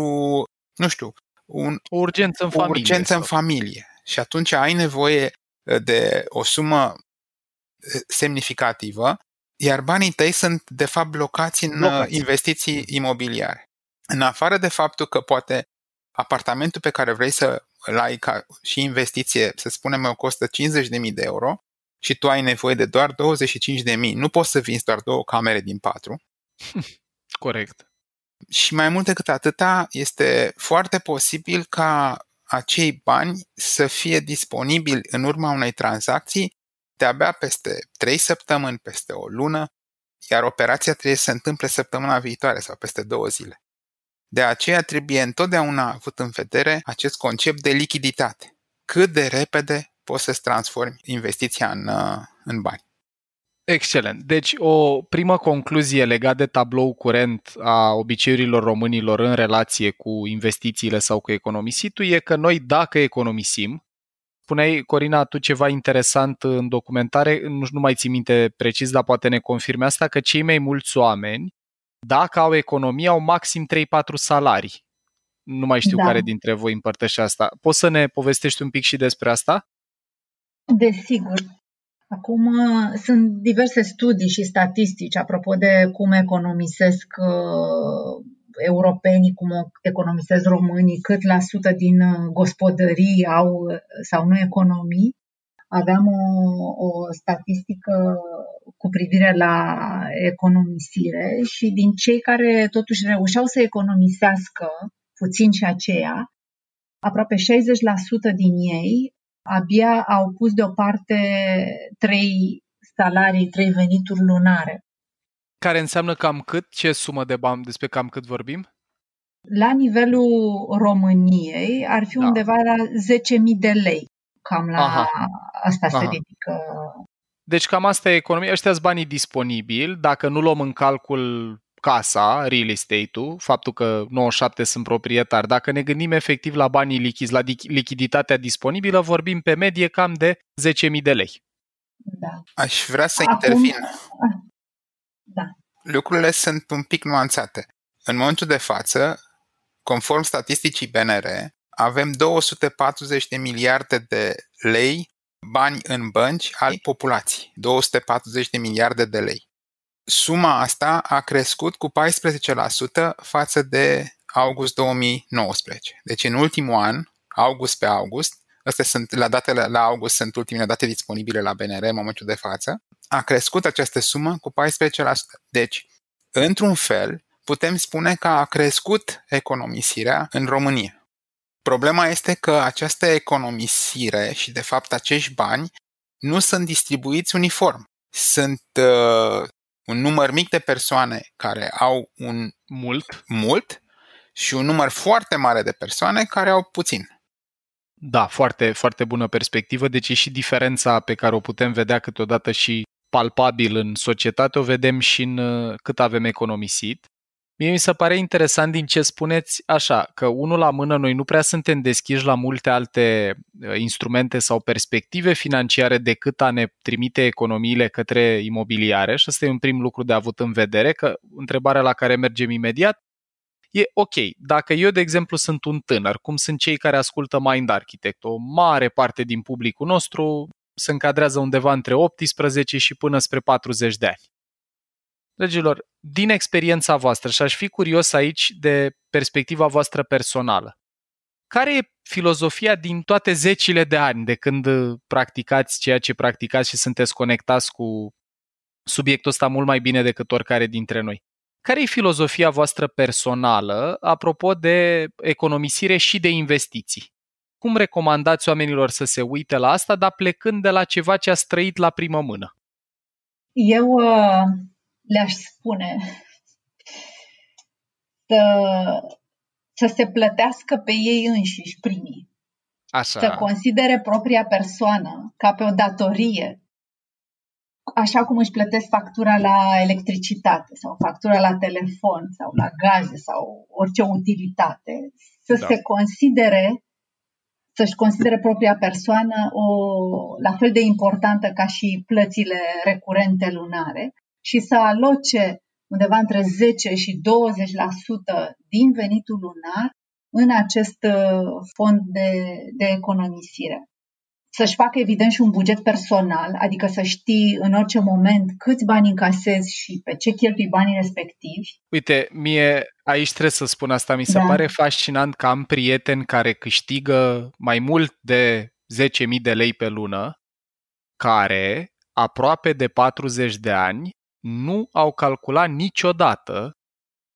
nu știu, un, o urgență în o familie. Urgență sau... în familie. Și atunci ai nevoie uh, de o sumă uh, semnificativă, iar banii tăi sunt de fapt blocați în uh, blocați. investiții imobiliare. În afară de faptul că poate apartamentul pe care vrei să îl ai ca și investiție, să spunem, o costă 50.000 de euro și tu ai nevoie de doar 25.000, nu poți să vinzi doar două camere din patru. Corect. Și mai mult decât atâta, este foarte posibil ca acei bani să fie disponibili în urma unei tranzacții de-abia peste 3 săptămâni, peste o lună, iar operația trebuie să se întâmple săptămâna viitoare sau peste două zile. De aceea trebuie întotdeauna avut în vedere acest concept de lichiditate. Cât de repede poți să-ți transformi investiția în, uh, în bani. Excelent. Deci o primă concluzie legată de tablou curent a obiceiurilor românilor în relație cu investițiile sau cu economisitul e că noi dacă economisim, spuneai, Corina, tu ceva interesant în documentare, nu, nu mai ții minte precis, dar poate ne confirme asta, că cei mai mulți oameni dacă au economie, au maxim 3-4 salarii. Nu mai știu da. care dintre voi împărtășe asta. Poți să ne povestești un pic și despre asta? Desigur. Acum sunt diverse studii și statistici apropo de cum economisesc uh, europenii, cum economisesc românii, cât la sută din uh, gospodării au uh, sau nu economii. Aveam o, o statistică cu privire la economisire și din cei care totuși reușeau să economisească puțin și aceea, aproape 60% din ei abia au pus deoparte 3 salarii, trei venituri lunare. Care înseamnă cam cât? Ce sumă de bani, despre cam cât vorbim? La nivelul României ar fi da. undeva la 10.000 de lei. Cam la Aha. asta Aha. se ridică. Deci cam asta e economia. Ăștia sunt banii disponibili. Dacă nu luăm în calcul casa, real estate-ul, faptul că 97 sunt proprietari, dacă ne gândim efectiv la banii lichizi, la lichiditatea disponibilă, vorbim pe medie cam de 10.000 de lei. Da. Aș vrea să Acum... intervin. Ah, da. Lucrurile sunt un pic nuanțate. În momentul de față, conform statisticii BNR, avem 240 de miliarde de lei bani în bănci al populației. 240 de miliarde de lei. Suma asta a crescut cu 14% față de august 2019. Deci în ultimul an, august pe august, astea sunt la datele la august sunt ultimele date disponibile la BNR în momentul de față, a crescut această sumă cu 14%. Deci, într-un fel, putem spune că a crescut economisirea în România. Problema este că această economisire și, de fapt, acești bani nu sunt distribuiți uniform. Sunt uh, un număr mic de persoane care au un mult, mult și un număr foarte mare de persoane care au puțin. Da, foarte, foarte bună perspectivă. Deci e și diferența pe care o putem vedea câteodată și palpabil în societate, o vedem și în uh, cât avem economisit. Mie mi se pare interesant din ce spuneți așa, că unul la mână noi nu prea suntem deschiși la multe alte uh, instrumente sau perspective financiare decât a ne trimite economiile către imobiliare și ăsta e un prim lucru de avut în vedere, că întrebarea la care mergem imediat e ok, dacă eu, de exemplu, sunt un tânăr, cum sunt cei care ascultă Mind Architect, o mare parte din publicul nostru se încadrează undeva între 18 și până spre 40 de ani. Dragilor, din experiența voastră și aș fi curios aici de perspectiva voastră personală. Care e filozofia din toate zecile de ani de când practicați ceea ce practicați și sunteți conectați cu subiectul ăsta mult mai bine decât oricare dintre noi? Care e filozofia voastră personală apropo de economisire și de investiții? Cum recomandați oamenilor să se uite la asta, dar plecând de la ceva ce a trăit la primă mână? Eu uh, le-aș spune să, să se plătească pe ei înșiși primii. Așa. Să considere propria persoană ca pe o datorie, așa cum își plătesc factura la electricitate sau factura la telefon sau la gaze sau orice utilitate, să da. se considere să-și considere propria persoană o, la fel de importantă ca și plățile recurente lunare și să aloce undeva între 10 și 20% din venitul lunar în acest uh, fond de, de economisire. Să-și facă evident și un buget personal, adică să știi în orice moment câți bani încasezi și pe ce cheltui banii respectivi. Uite, mie aici trebuie să spun asta, mi se da. pare fascinant că am prieteni care câștigă mai mult de 10.000 de lei pe lună, care aproape de 40 de ani nu au calculat niciodată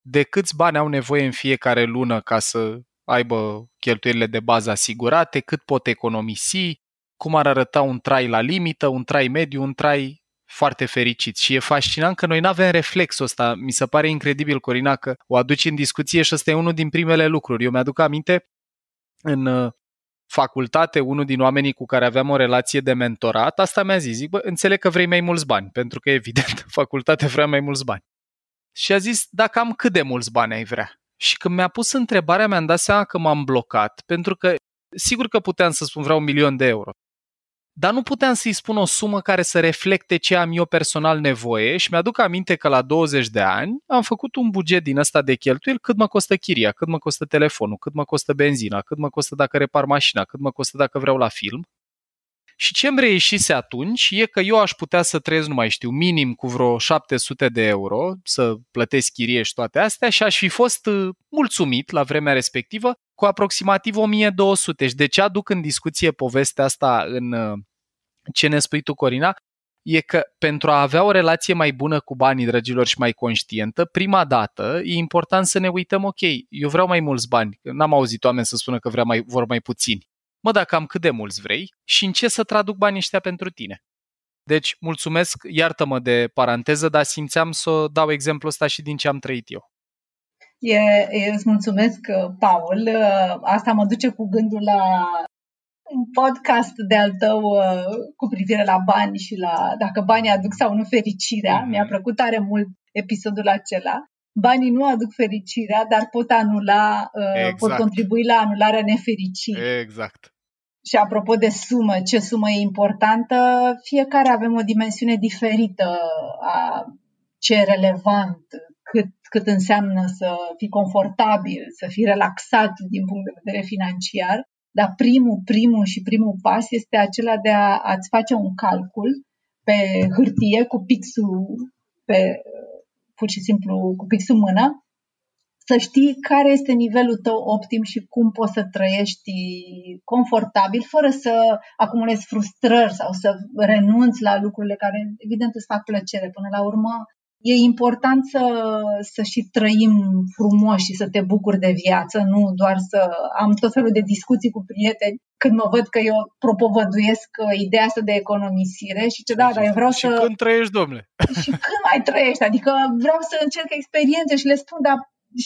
de câți bani au nevoie în fiecare lună ca să aibă cheltuielile de bază asigurate, cât pot economisi, cum ar arăta un trai la limită, un trai mediu, un trai foarte fericit. Și e fascinant că noi nu avem reflexul ăsta. Mi se pare incredibil, Corina, că o aduci în discuție și ăsta e unul din primele lucruri. Eu mi-aduc aminte în uh, facultate, unul din oamenii cu care aveam o relație de mentorat, asta mi-a zis, zic, bă, înțeleg că vrei mai mulți bani, pentru că evident, facultate vrea mai mulți bani. Și a zis, da, cam cât de mulți bani ai vrea? Și când mi-a pus întrebarea, mi-am dat seama că m-am blocat, pentru că sigur că puteam să spun vreau un milion de euro dar nu puteam să-i spun o sumă care să reflecte ce am eu personal nevoie și mi-aduc aminte că la 20 de ani am făcut un buget din ăsta de cheltuieli cât mă costă chiria, cât mă costă telefonul, cât mă costă benzina, cât mă costă dacă repar mașina, cât mă costă dacă vreau la film. Și ce îmi reieșise atunci e că eu aș putea să trăiesc, nu mai știu, minim cu vreo 700 de euro, să plătesc chirie și toate astea și aș fi fost uh, mulțumit la vremea respectivă cu aproximativ 1200. Și de ce aduc în discuție povestea asta în uh, ce ne spui tu, Corina, e că pentru a avea o relație mai bună cu banii, dragilor, și mai conștientă, prima dată e important să ne uităm, ok, eu vreau mai mulți bani. N-am auzit oameni să spună că vrea mai, vor mai puțini. Mă, dacă am cât de mulți vrei și în ce să traduc banii ăștia pentru tine. Deci, mulțumesc, iartă-mă de paranteză, dar simțeam să dau exemplul ăsta și din ce am trăit eu. E, e, îți mulțumesc, Paul. Asta mă duce cu gândul la un podcast de al tău uh, cu privire la bani și la dacă banii aduc sau nu fericirea. Mm-hmm. Mi-a plăcut tare mult episodul acela. Banii nu aduc fericirea, dar pot anula, uh, exact. pot contribui la anularea nefericirii. Exact. Și apropo de sumă, ce sumă e importantă, fiecare avem o dimensiune diferită a ce e relevant, cât, cât înseamnă să fii confortabil, să fii relaxat din punct de vedere financiar dar primul, primul și primul pas este acela de a, a-ți face un calcul pe hârtie cu pixul, pe, pur și simplu cu pixul mână, să știi care este nivelul tău optim și cum poți să trăiești confortabil, fără să acumulezi frustrări sau să renunți la lucrurile care, evident, îți fac plăcere. Până la urmă, e important să, să și trăim frumos și să te bucuri de viață, nu doar să am tot felul de discuții cu prieteni când mă văd că eu propovăduiesc ideea asta de economisire și ce da, dar eu vreau și să... Și când trăiești, domnule? Și când mai trăiești? Adică vreau să încerc experiențe și le spun, dar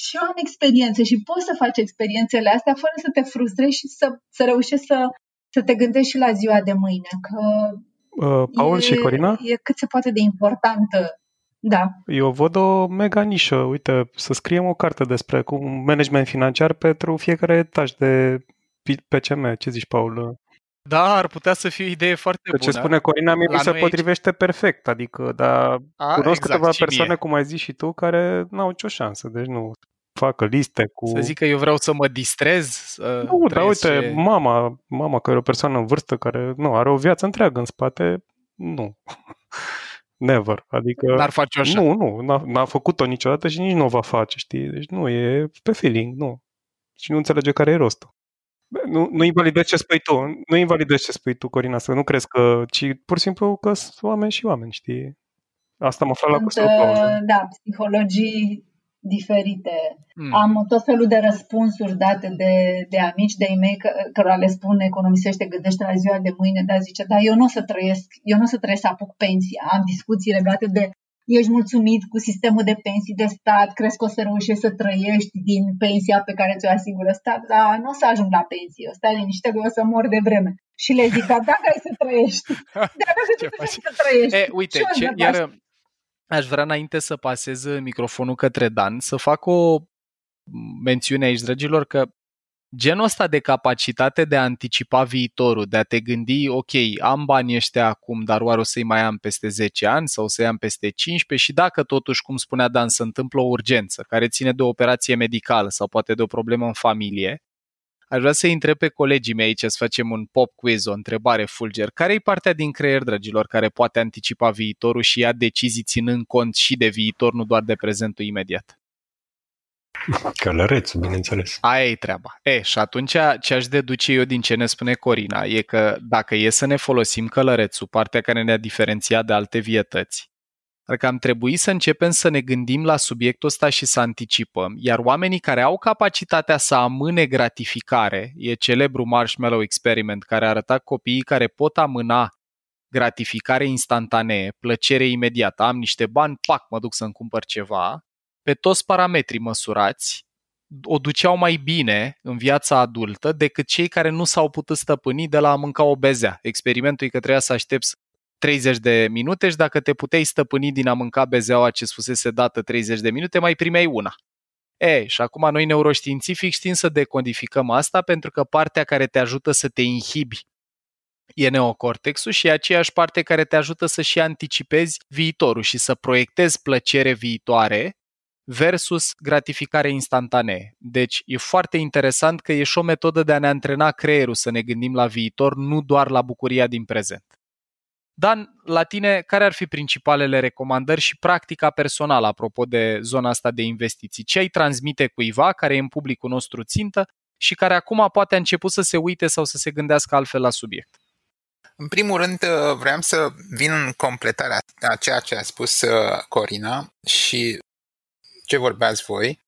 și eu am experiențe și poți să faci experiențele astea fără să te frustrezi și să, să reușești să, să te gândești și la ziua de mâine. Că uh, Paul e, și Corina? E cât se poate de importantă da. Eu văd o mega nișă. Uite, să scriem o carte despre cum management financiar pentru fiecare etaj de PCM. Ce zici, Paul? Da, ar putea să fie o idee foarte bună. Ce spune Corina mi se potrivește aici... perfect. Adică, dar A, cunosc exact, câteva persoane, mie. cum ai zis și tu, care n-au nicio șansă. Deci nu facă liste cu... Să zic că eu vreau să mă distrez. Să nu, dar uite, și... mama, mama care e o persoană în vârstă care nu are o viață întreagă în spate, nu. Never. Adică N-ar face așa. Nu, nu, n-a, n-a făcut-o niciodată și nici nu o va face, știi? Deci nu, e pe feeling, nu. Și nu înțelege care e rostul. Nu, nu invalidezi ce spui tu, nu invalidezi ce spui tu, Corina, să nu crezi că, ci pur și simplu că sunt oameni și oameni, știi? Asta mă aflat la cu uh, Da, psihologii diferite. Mm. Am tot felul de răspunsuri date de, de amici de-ai mei că, cărora le spun economisește, gândește la ziua de mâine, dar zice, da, eu nu o să trăiesc, eu nu o să trăiesc să apuc pensia. Am discuții legate de ești mulțumit cu sistemul de pensii de stat, crezi că o să reușești să trăiești din pensia pe care ți-o asigură stat, dar nu o să ajung la pensie, o stai liniște că o să mor de vreme. Și le zic, dar dacă ai să trăiești, dacă ai să trăiești. E, uite, ce, iar, Aș vrea înainte să pasez microfonul către Dan să fac o mențiune aici, dragilor, că genul ăsta de capacitate de a anticipa viitorul, de a te gândi, ok, am banii ăștia acum, dar oare o să-i mai am peste 10 ani sau o să-i am peste 15 și dacă totuși, cum spunea Dan, se întâmplă o urgență care ține de o operație medicală sau poate de o problemă în familie, Aș vrea să întreb pe colegii mei aici să facem un pop quiz, o întrebare fulger. Care e partea din creier, dragilor, care poate anticipa viitorul și ia decizii ținând cont și de viitor, nu doar de prezentul imediat? Călărețul, bineînțeles. Aia e treaba. E, și atunci ce aș deduce eu din ce ne spune Corina e că dacă e să ne folosim călărețul, partea care ne-a diferențiat de alte vietăți, Adică am trebuit să începem să ne gândim la subiectul ăsta și să anticipăm, iar oamenii care au capacitatea să amâne gratificare, e celebrul Marshmallow Experiment care a arătat copiii care pot amâna gratificare instantanee, plăcere imediată, am niște bani, pac, mă duc să-mi cumpăr ceva, pe toți parametrii măsurați, o duceau mai bine în viața adultă decât cei care nu s-au putut stăpâni de la a mânca o bezea. Experimentul e că trebuia să aștepți 30 de minute și dacă te puteai stăpâni din a mânca bezeaua ce spusese dată 30 de minute, mai primeai una. E, și acum noi neuroștiințific știm să decodificăm asta pentru că partea care te ajută să te inhibi e neocortexul și e aceeași parte care te ajută să și anticipezi viitorul și să proiectezi plăcere viitoare versus gratificare instantanee. Deci e foarte interesant că e și o metodă de a ne antrena creierul să ne gândim la viitor, nu doar la bucuria din prezent. Dan, la tine, care ar fi principalele recomandări și practica personală apropo de zona asta de investiții? Ce ai transmite cuiva care e în publicul nostru țintă și care acum poate a început să se uite sau să se gândească altfel la subiect? În primul rând, uh, vreau să vin în completarea a ceea ce a spus uh, Corina și ce vorbeați voi.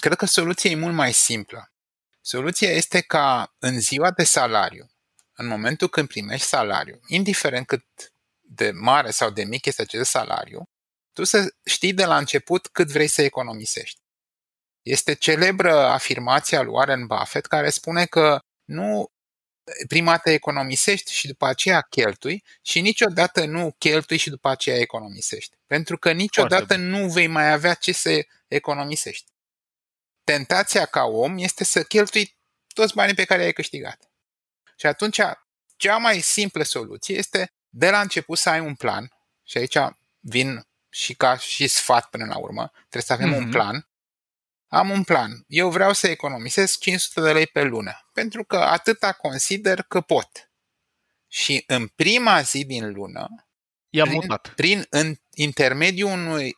Cred că soluția e mult mai simplă. Soluția este ca în ziua de salariu în momentul când primești salariu, indiferent cât de mare sau de mic este acest salariu, tu să știi de la început cât vrei să economisești. Este celebră afirmația lui Warren Buffett care spune că nu prima dată economisești și după aceea cheltui și niciodată nu cheltui și după aceea economisești. Pentru că niciodată nu vei mai avea ce să economisești. Tentația ca om este să cheltui toți banii pe care ai câștigat. Și atunci, cea mai simplă soluție este de la început să ai un plan, și aici vin și ca și sfat până la urmă, trebuie să avem mm-hmm. un mhm. plan. Am un plan. Eu vreau să economisesc 500 de lei pe lună, pentru că atâta consider că pot. Și în prima zi din lună, I-a prin, mutat. prin în intermediul unui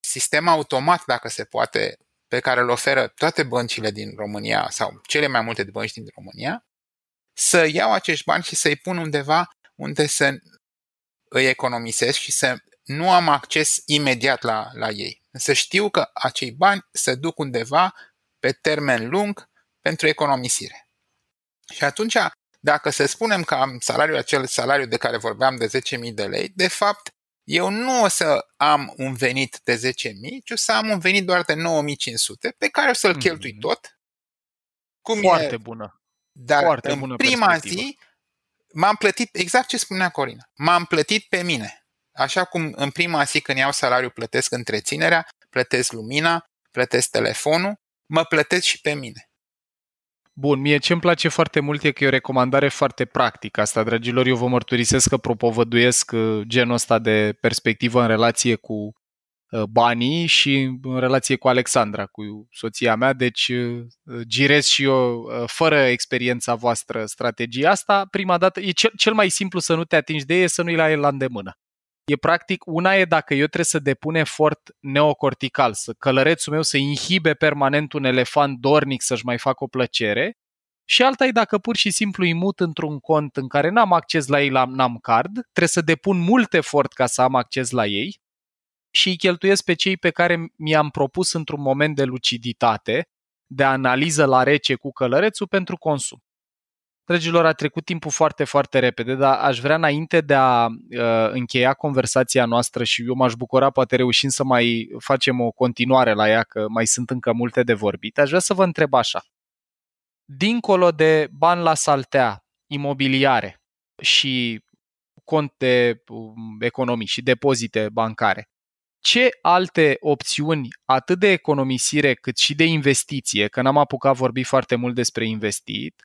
sistem automat, dacă se poate, pe care îl oferă toate băncile din România sau cele mai multe bănci din România, să iau acești bani și să-i pun undeva unde să îi economisesc și să nu am acces imediat la, la ei. Să știu că acei bani se duc undeva pe termen lung pentru economisire. Și atunci, dacă să spunem că am salariul acel salariu de care vorbeam de 10.000 de lei, de fapt, eu nu o să am un venit de 10.000, ci o să am un venit doar de 9.500, pe care o să-l mm-hmm. cheltui tot. Cum Foarte e, bună. Dar Foarte în bună prima zi m-am plătit, exact ce spunea Corina, m-am plătit pe mine. Așa cum în prima zi când iau salariu plătesc întreținerea, plătesc lumina, plătesc telefonul, mă plătesc și pe mine. Bun, mie ce îmi place foarte mult e că e o recomandare foarte practică asta, dragilor. Eu vă mărturisesc că propovăduiesc uh, genul ăsta de perspectivă în relație cu uh, banii și în relație cu Alexandra, cu soția mea, deci uh, girez și eu, fără experiența voastră, strategia asta. Prima dată, e cel, cel mai simplu să nu te atingi de ei, să nu-i la el la îndemână. E practic, una e dacă eu trebuie să depun efort neocortical, să călărețul meu să inhibe permanent un elefant dornic să-și mai facă o plăcere, și alta e dacă pur și simplu îi mut într-un cont în care n-am acces la ei, n-am card, trebuie să depun mult efort ca să am acces la ei și îi cheltuiesc pe cei pe care mi-am propus într-un moment de luciditate, de analiză la rece cu călărețul pentru consum. Dragilor, a trecut timpul foarte, foarte repede, dar aș vrea înainte de a uh, încheia conversația noastră și eu m-aș bucura, poate reușim să mai facem o continuare la ea, că mai sunt încă multe de vorbit, aș vrea să vă întreb așa. Dincolo de bani la saltea, imobiliare și cont de um, economii și depozite bancare, ce alte opțiuni, atât de economisire cât și de investiție, că n-am apucat vorbi foarte mult despre investit,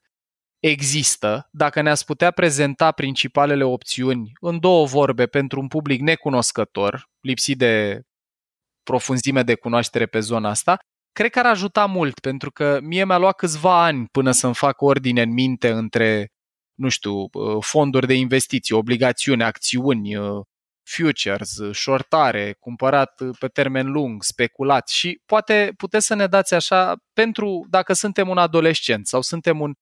există, dacă ne-ați putea prezenta principalele opțiuni în două vorbe pentru un public necunoscător, lipsit de profunzime de cunoaștere pe zona asta, cred că ar ajuta mult, pentru că mie mi-a luat câțiva ani până să-mi fac ordine în minte între, nu știu, uh, fonduri de investiții, obligațiuni, acțiuni, uh, futures, shortare, cumpărat pe termen lung, speculat și poate puteți să ne dați așa pentru dacă suntem un adolescent sau suntem un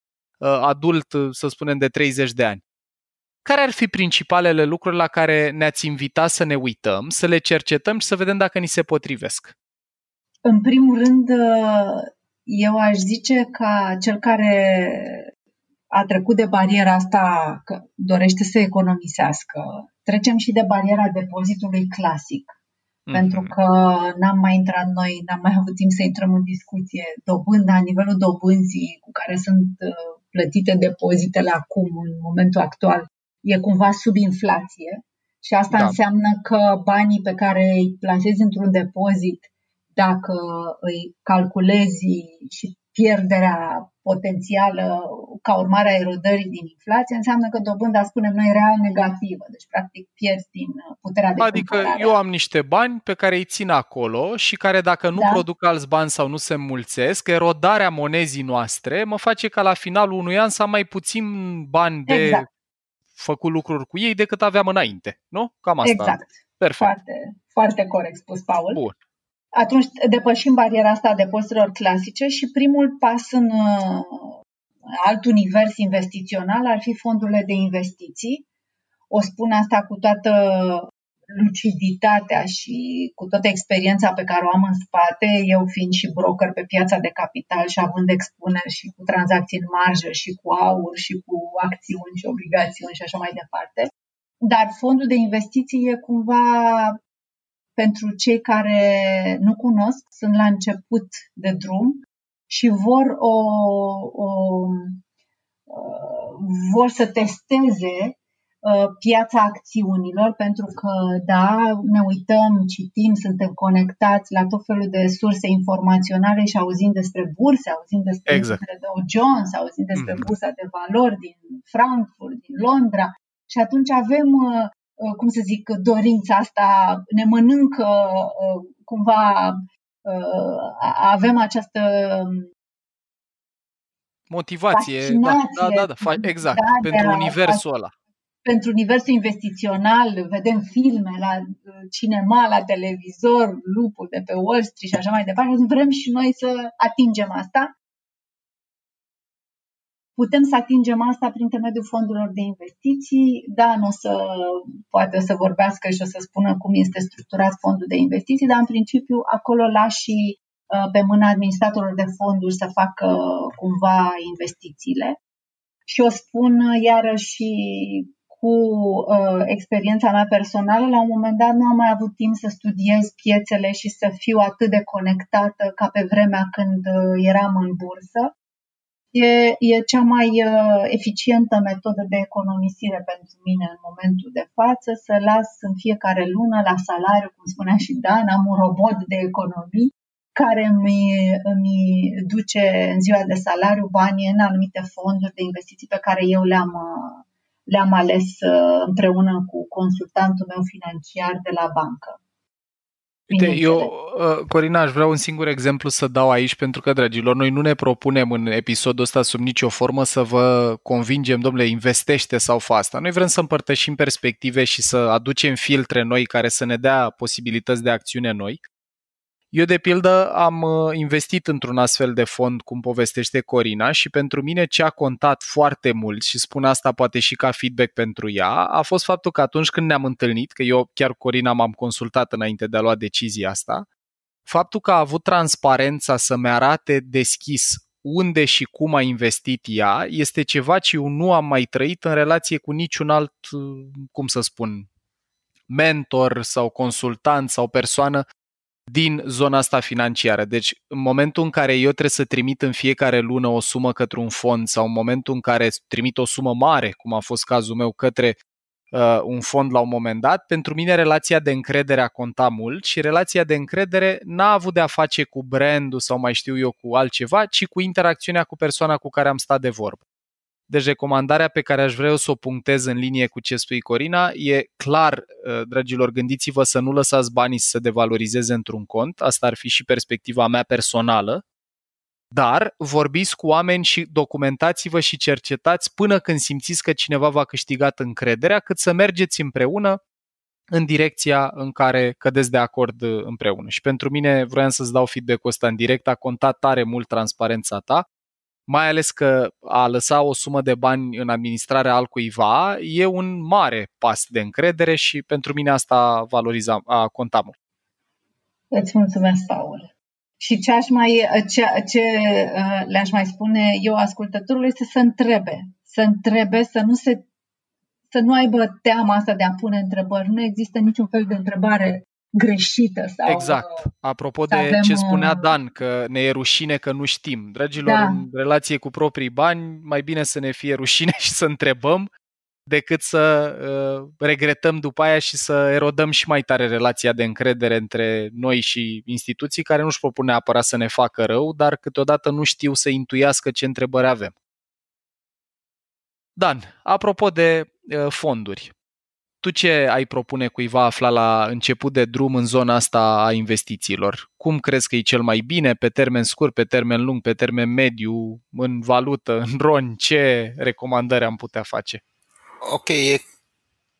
Uh, adult, uh, să spunem, de 30 de ani. Care ar fi principalele lucruri la care ne-ați invitat să ne uităm, să le cercetăm și să vedem dacă ni se potrivesc? În primul rând, uh, eu aș zice ca cel care a trecut de bariera asta că dorește să economisească, trecem și de bariera depozitului clasic. Mm-hmm. Pentru că n-am mai intrat noi, n-am mai avut timp să intrăm în discuție dobânda, nivelul dobânzii cu care sunt uh, plătite depozitele acum, în momentul actual, e cumva sub inflație. Și asta da. înseamnă că banii pe care îi plasezi într-un depozit, dacă îi calculezi și pierderea potențială ca urmare a erodării din inflație, înseamnă că dobânda, spunem noi, real negativă. Deci, practic, pierzi din puterea de Adică cumpărare. eu am niște bani pe care îi țin acolo și care dacă nu da. produc alți bani sau nu se mulțesc, erodarea monezii noastre mă face ca la finalul unui an să am mai puțin bani de exact. făcut lucruri cu ei decât aveam înainte. Nu? Cam asta. Exact. Perfect. Foarte, foarte corect spus, Paul. Bun atunci depășim bariera asta a depozitelor clasice și primul pas în uh, alt univers investițional ar fi fondurile de investiții. O spun asta cu toată luciditatea și cu toată experiența pe care o am în spate, eu fiind și broker pe piața de capital și având expuneri și cu tranzacții în marjă și cu aur și cu acțiuni și obligațiuni și așa mai departe. dar fondul de investiții e cumva pentru cei care nu cunosc, sunt la început de drum și vor o, o uh, vor să testeze uh, piața acțiunilor, pentru că, da, ne uităm, citim, suntem conectați la tot felul de surse informaționale și auzim despre burse, auzim despre exact. Dow Jones, auzim despre mm. bursa de valori din Frankfurt, din Londra și atunci avem uh, Uh, cum să zic, dorința asta ne mănâncă uh, cumva uh, avem această motivație, da, da, da, da, exact, da, pentru a, universul ăla. Pentru universul investițional, vedem filme la cinema, la televizor, lupul de pe Wall Street și așa mai departe, vrem și noi să atingem asta Putem să atingem asta prin intermediul fondurilor de investiții. Da, nu o să poate o să vorbească și o să spună cum este structurat fondul de investiții, dar în principiu acolo lași și uh, pe mâna administratorilor de fonduri să facă cumva investițiile. Și o spun iarăși cu uh, experiența mea personală, la un moment dat nu am mai avut timp să studiez piețele și să fiu atât de conectată ca pe vremea când uh, eram în bursă. E, e cea mai uh, eficientă metodă de economisire pentru mine în momentul de față, să las în fiecare lună la salariu, cum spunea și Dan, am un robot de economii care îmi, îmi duce în ziua de salariu banii în anumite fonduri de investiții pe care eu le-am, uh, le-am ales uh, împreună cu consultantul meu financiar de la bancă. Uite, eu, uh, Corina, aș vrea un singur exemplu să dau aici, pentru că, dragilor, noi nu ne propunem în episodul ăsta sub nicio formă să vă convingem, domnule, investește sau fa asta. Noi vrem să împărtășim perspective și să aducem filtre noi care să ne dea posibilități de acțiune noi. Eu, de pildă, am uh, investit într-un astfel de fond, cum povestește Corina, și pentru mine ce a contat foarte mult, și spun asta poate și ca feedback pentru ea, a fost faptul că atunci când ne-am întâlnit, că eu chiar Corina m-am consultat înainte de a lua decizia asta, faptul că a avut transparența să-mi arate deschis unde și cum a investit ea este ceva ce eu nu am mai trăit în relație cu niciun alt, uh, cum să spun, mentor sau consultant sau persoană din zona asta financiară. Deci, în momentul în care eu trebuie să trimit în fiecare lună o sumă către un fond sau în momentul în care trimit o sumă mare, cum a fost cazul meu, către uh, un fond la un moment dat, pentru mine relația de încredere a contat mult și relația de încredere n-a avut de a face cu brandul sau mai știu eu cu altceva, ci cu interacțiunea cu persoana cu care am stat de vorbă. Deci recomandarea pe care aș vrea eu să o punctez în linie cu ce spui Corina e clar, uh, dragilor, gândiți-vă să nu lăsați banii să se devalorizeze într-un cont, asta ar fi și perspectiva mea personală, dar vorbiți cu oameni și documentați-vă și cercetați până când simțiți că cineva v-a câștigat încrederea, cât să mergeți împreună în direcția în care cădeți de acord uh, împreună. Și pentru mine, vreau să-ți dau feedback-ul ăsta în direct, a contat tare mult transparența ta mai ales că a lăsa o sumă de bani în administrarea altcuiva e un mare pas de încredere și pentru mine asta valoriza, a conta mult. Îți mulțumesc, Paul. Și ce, aș mai, ce, ce uh, le-aș mai spune eu ascultătorului este să întrebe. Să întrebe, să nu se să nu aibă teama asta de a pune întrebări. Nu există niciun fel de întrebare greșită. Sau, exact. Apropo de avem, ce spunea Dan, că ne e rușine că nu știm. Dragilor, da. în relație cu proprii bani, mai bine să ne fie rușine și să întrebăm decât să uh, regretăm după aia și să erodăm și mai tare relația de încredere între noi și instituții care nu-și propun neapărat să ne facă rău, dar câteodată nu știu să intuiască ce întrebări avem. Dan, apropo de uh, fonduri, tu ce ai propune cuiva afla la început de drum în zona asta a investițiilor? Cum crezi că e cel mai bine, pe termen scurt, pe termen lung, pe termen mediu, în valută, în ron? Ce recomandări am putea face? Ok, e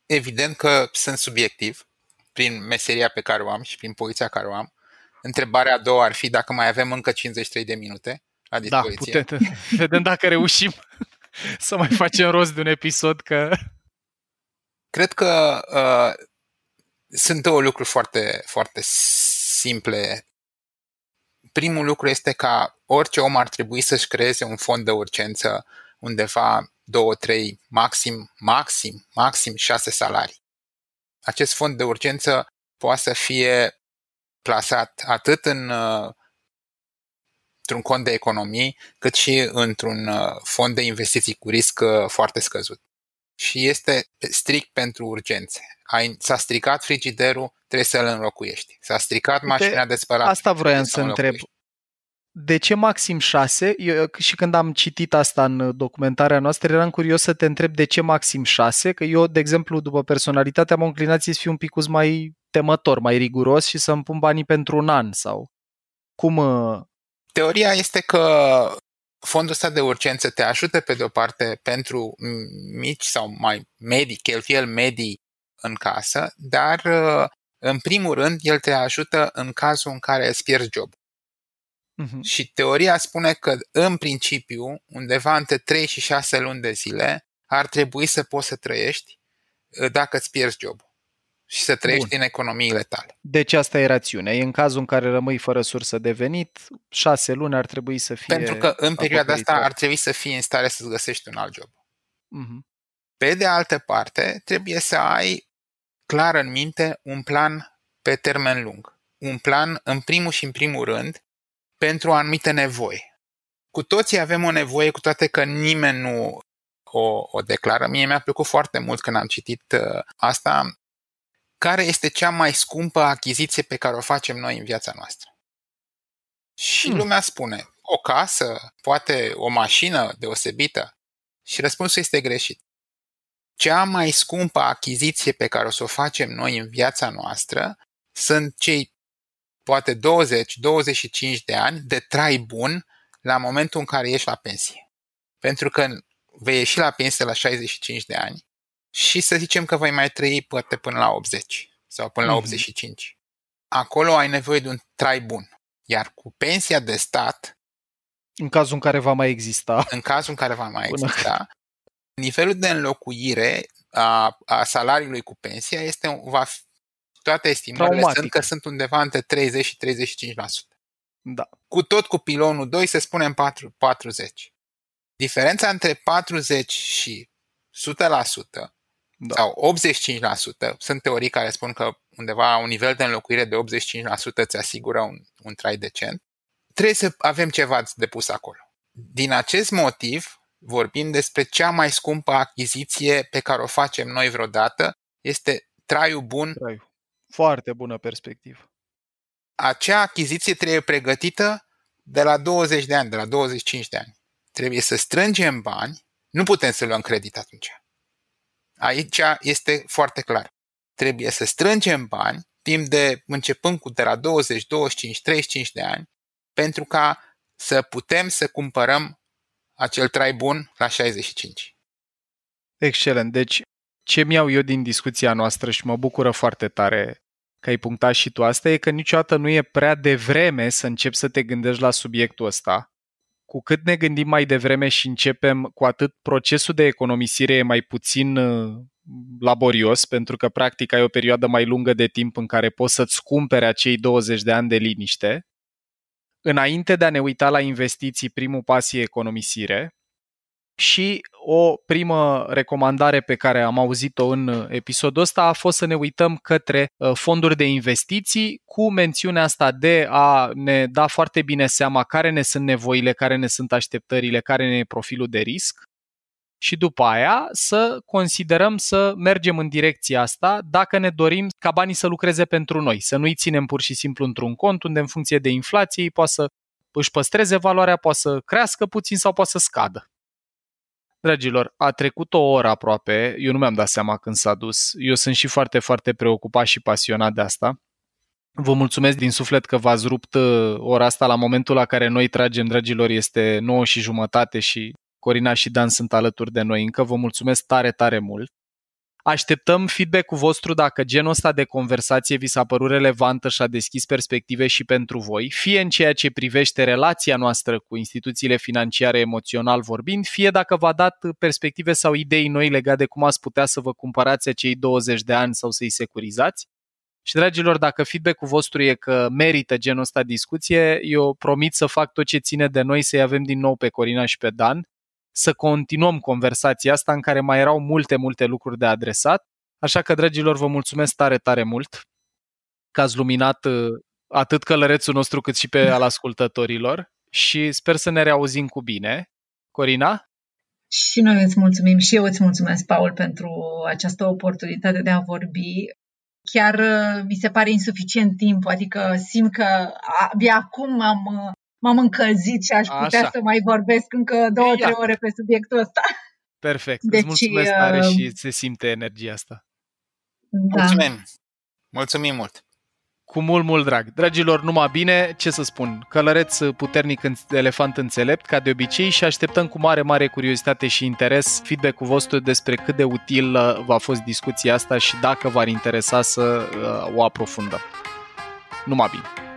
evident că sunt subiectiv prin meseria pe care o am și prin poziția care o am. Întrebarea a doua ar fi dacă mai avem încă 53 de minute la da, dispoziție. Da, putem. Vedem dacă reușim să mai facem rost de un episod, că Cred că uh, sunt două lucruri foarte, foarte simple. Primul lucru este ca orice om ar trebui să-și creeze un fond de urgență undeva două, trei, maxim, maxim, maxim șase salarii. Acest fond de urgență poate să fie plasat atât în, uh, într-un cont de economii, cât și într-un uh, fond de investiții cu risc uh, foarte scăzut. Și este strict pentru urgențe. Ai, s-a stricat frigiderul, trebuie să-l înlocuiești. S-a stricat mașina de spălat. Asta vroiam să întreb de ce maxim 6? Eu, și când am citit asta în documentarea noastră, eram curios să te întreb de ce maxim 6, că eu, de exemplu, după personalitate, am o înclinație să fiu un pic mai temător, mai riguros și să-mi pun banii pentru un an sau cum... Uh, Teoria este că fondul ăsta de urgență te ajută pe de o parte pentru mici sau mai medii, cheltuieli medii în casă, dar uh, în primul rând el te ajută în cazul în care îți pierzi job. Uh-huh. Și teoria spune că, în principiu, undeva între 3 și 6 luni de zile, ar trebui să poți să trăiești uh, dacă îți pierzi jobul și să trăiești Bun. din economiile tale. Deci asta e rațiunea. E în cazul în care rămâi fără sursă de venit, șase luni ar trebui să fie Pentru că în perioada asta ar trebui să fii în stare să-ți găsești un alt job. Uh-huh. Pe de altă parte, trebuie să ai clar în minte un plan pe termen lung. Un plan, în primul și în primul rând, pentru anumite nevoi. Cu toții avem o nevoie, cu toate că nimeni nu o, o declară. Mie mi-a plăcut foarte mult când am citit uh, asta. Care este cea mai scumpă achiziție pe care o facem noi în viața noastră? Și hmm. lumea spune, o casă, poate o mașină deosebită. Și răspunsul este greșit. Cea mai scumpă achiziție pe care o să o facem noi în viața noastră sunt cei poate 20-25 de ani de trai bun la momentul în care ieși la pensie. Pentru că vei ieși la pensie la 65 de ani și să zicem că vei mai trăi poate până la 80 sau până la 85. Mhm. Acolo ai nevoie de un trai bun. Iar cu pensia de stat, în cazul în care va mai exista. În cazul în care va mai Până. exista, nivelul de înlocuire a, a salariului cu pensia este, va toate estimările Traumatic. sunt că sunt undeva între 30 și 35%. Da. Cu tot cu pilonul 2 se spunem 4, 40. Diferența între 40 și 100% da. sau 85%, sunt teorii care spun că undeva un nivel de înlocuire de 85% îți asigură un, un trai decent, trebuie să avem ceva de pus acolo. Din acest motiv, vorbim despre cea mai scumpă achiziție pe care o facem noi vreodată, este traiul bun Traiu. Foarte bună perspectivă. Acea achiziție trebuie pregătită de la 20 de ani, de la 25 de ani. Trebuie să strângem bani, nu putem să luăm credit atunci. Aici este foarte clar. Trebuie să strângem bani timp de, începând cu de la 20, 25, 35 de ani, pentru ca să putem să cumpărăm acel trai bun la 65. Excelent. Deci, ce mi-au eu din discuția noastră și mă bucură foarte tare că ai punctat și tu asta, e că niciodată nu e prea devreme să începi să te gândești la subiectul ăsta. Cu cât ne gândim mai devreme și începem, cu atât procesul de economisire e mai puțin uh, laborios, pentru că practic ai o perioadă mai lungă de timp în care poți să-ți cumpere acei 20 de ani de liniște. Înainte de a ne uita la investiții, primul pas e economisire, și o primă recomandare pe care am auzit-o în episodul ăsta a fost să ne uităm către uh, fonduri de investiții cu mențiunea asta de a ne da foarte bine seama care ne sunt nevoile, care ne sunt așteptările, care ne e profilul de risc și după aia să considerăm să mergem în direcția asta dacă ne dorim ca banii să lucreze pentru noi, să nu-i ținem pur și simplu într-un cont unde în funcție de inflație poate să își păstreze valoarea, poate să crească puțin sau poate să scadă. Dragilor, a trecut o oră aproape, eu nu mi-am dat seama când s-a dus. Eu sunt și foarte, foarte preocupat și pasionat de asta. Vă mulțumesc din suflet că v-ați rupt uh, ora asta la momentul la care noi tragem, dragilor, este 9 și jumătate și Corina și Dan sunt alături de noi încă. Vă mulțumesc tare, tare mult. Așteptăm feedback-ul vostru dacă genul ăsta de conversație vi s-a părut relevantă și a deschis perspective și pentru voi, fie în ceea ce privește relația noastră cu instituțiile financiare emoțional vorbind, fie dacă v-a dat perspective sau idei noi legate de cum ați putea să vă cumpărați acei 20 de ani sau să-i securizați. Și, dragilor, dacă feedback-ul vostru e că merită genul ăsta discuție, eu promit să fac tot ce ține de noi să-i avem din nou pe Corina și pe Dan să continuăm conversația asta în care mai erau multe, multe lucruri de adresat. Așa că, dragilor, vă mulțumesc tare, tare mult că ați luminat uh, atât călărețul nostru cât și pe al ascultătorilor și sper să ne reauzim cu bine. Corina? Și noi îți mulțumim și eu îți mulțumesc, Paul, pentru această oportunitate de a vorbi. Chiar uh, mi se pare insuficient timp, adică simt că abia acum m-am, m-am încălzit și aș putea Așa. să mai vorbesc încă două, trei ore pe subiectul ăsta. Perfect, deci, îți mulțumesc tare uh, și se simte energia asta. Da. Mulțumim! Mulțumim mult! Cu mult, mult drag. Dragilor, numai bine, ce să spun, călăreț puternic elefant înțelept, ca de obicei, și așteptăm cu mare, mare curiozitate și interes feedback-ul vostru despre cât de util uh, v-a fost discuția asta și dacă v-ar interesa să uh, o aprofundăm. Numai bine!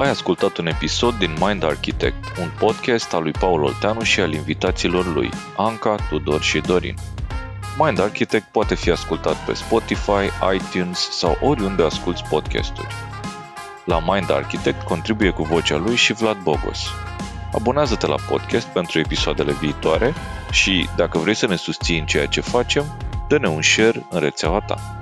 Ai ascultat un episod din Mind Architect, un podcast al lui Paul Olteanu și al invitaților lui, Anca, Tudor și Dorin. Mind Architect poate fi ascultat pe Spotify, iTunes sau oriunde asculti podcasturi. La Mind Architect contribuie cu vocea lui și Vlad Bogos. Abonează-te la podcast pentru episoadele viitoare și, dacă vrei să ne susții în ceea ce facem, dă-ne un share în rețeaua ta.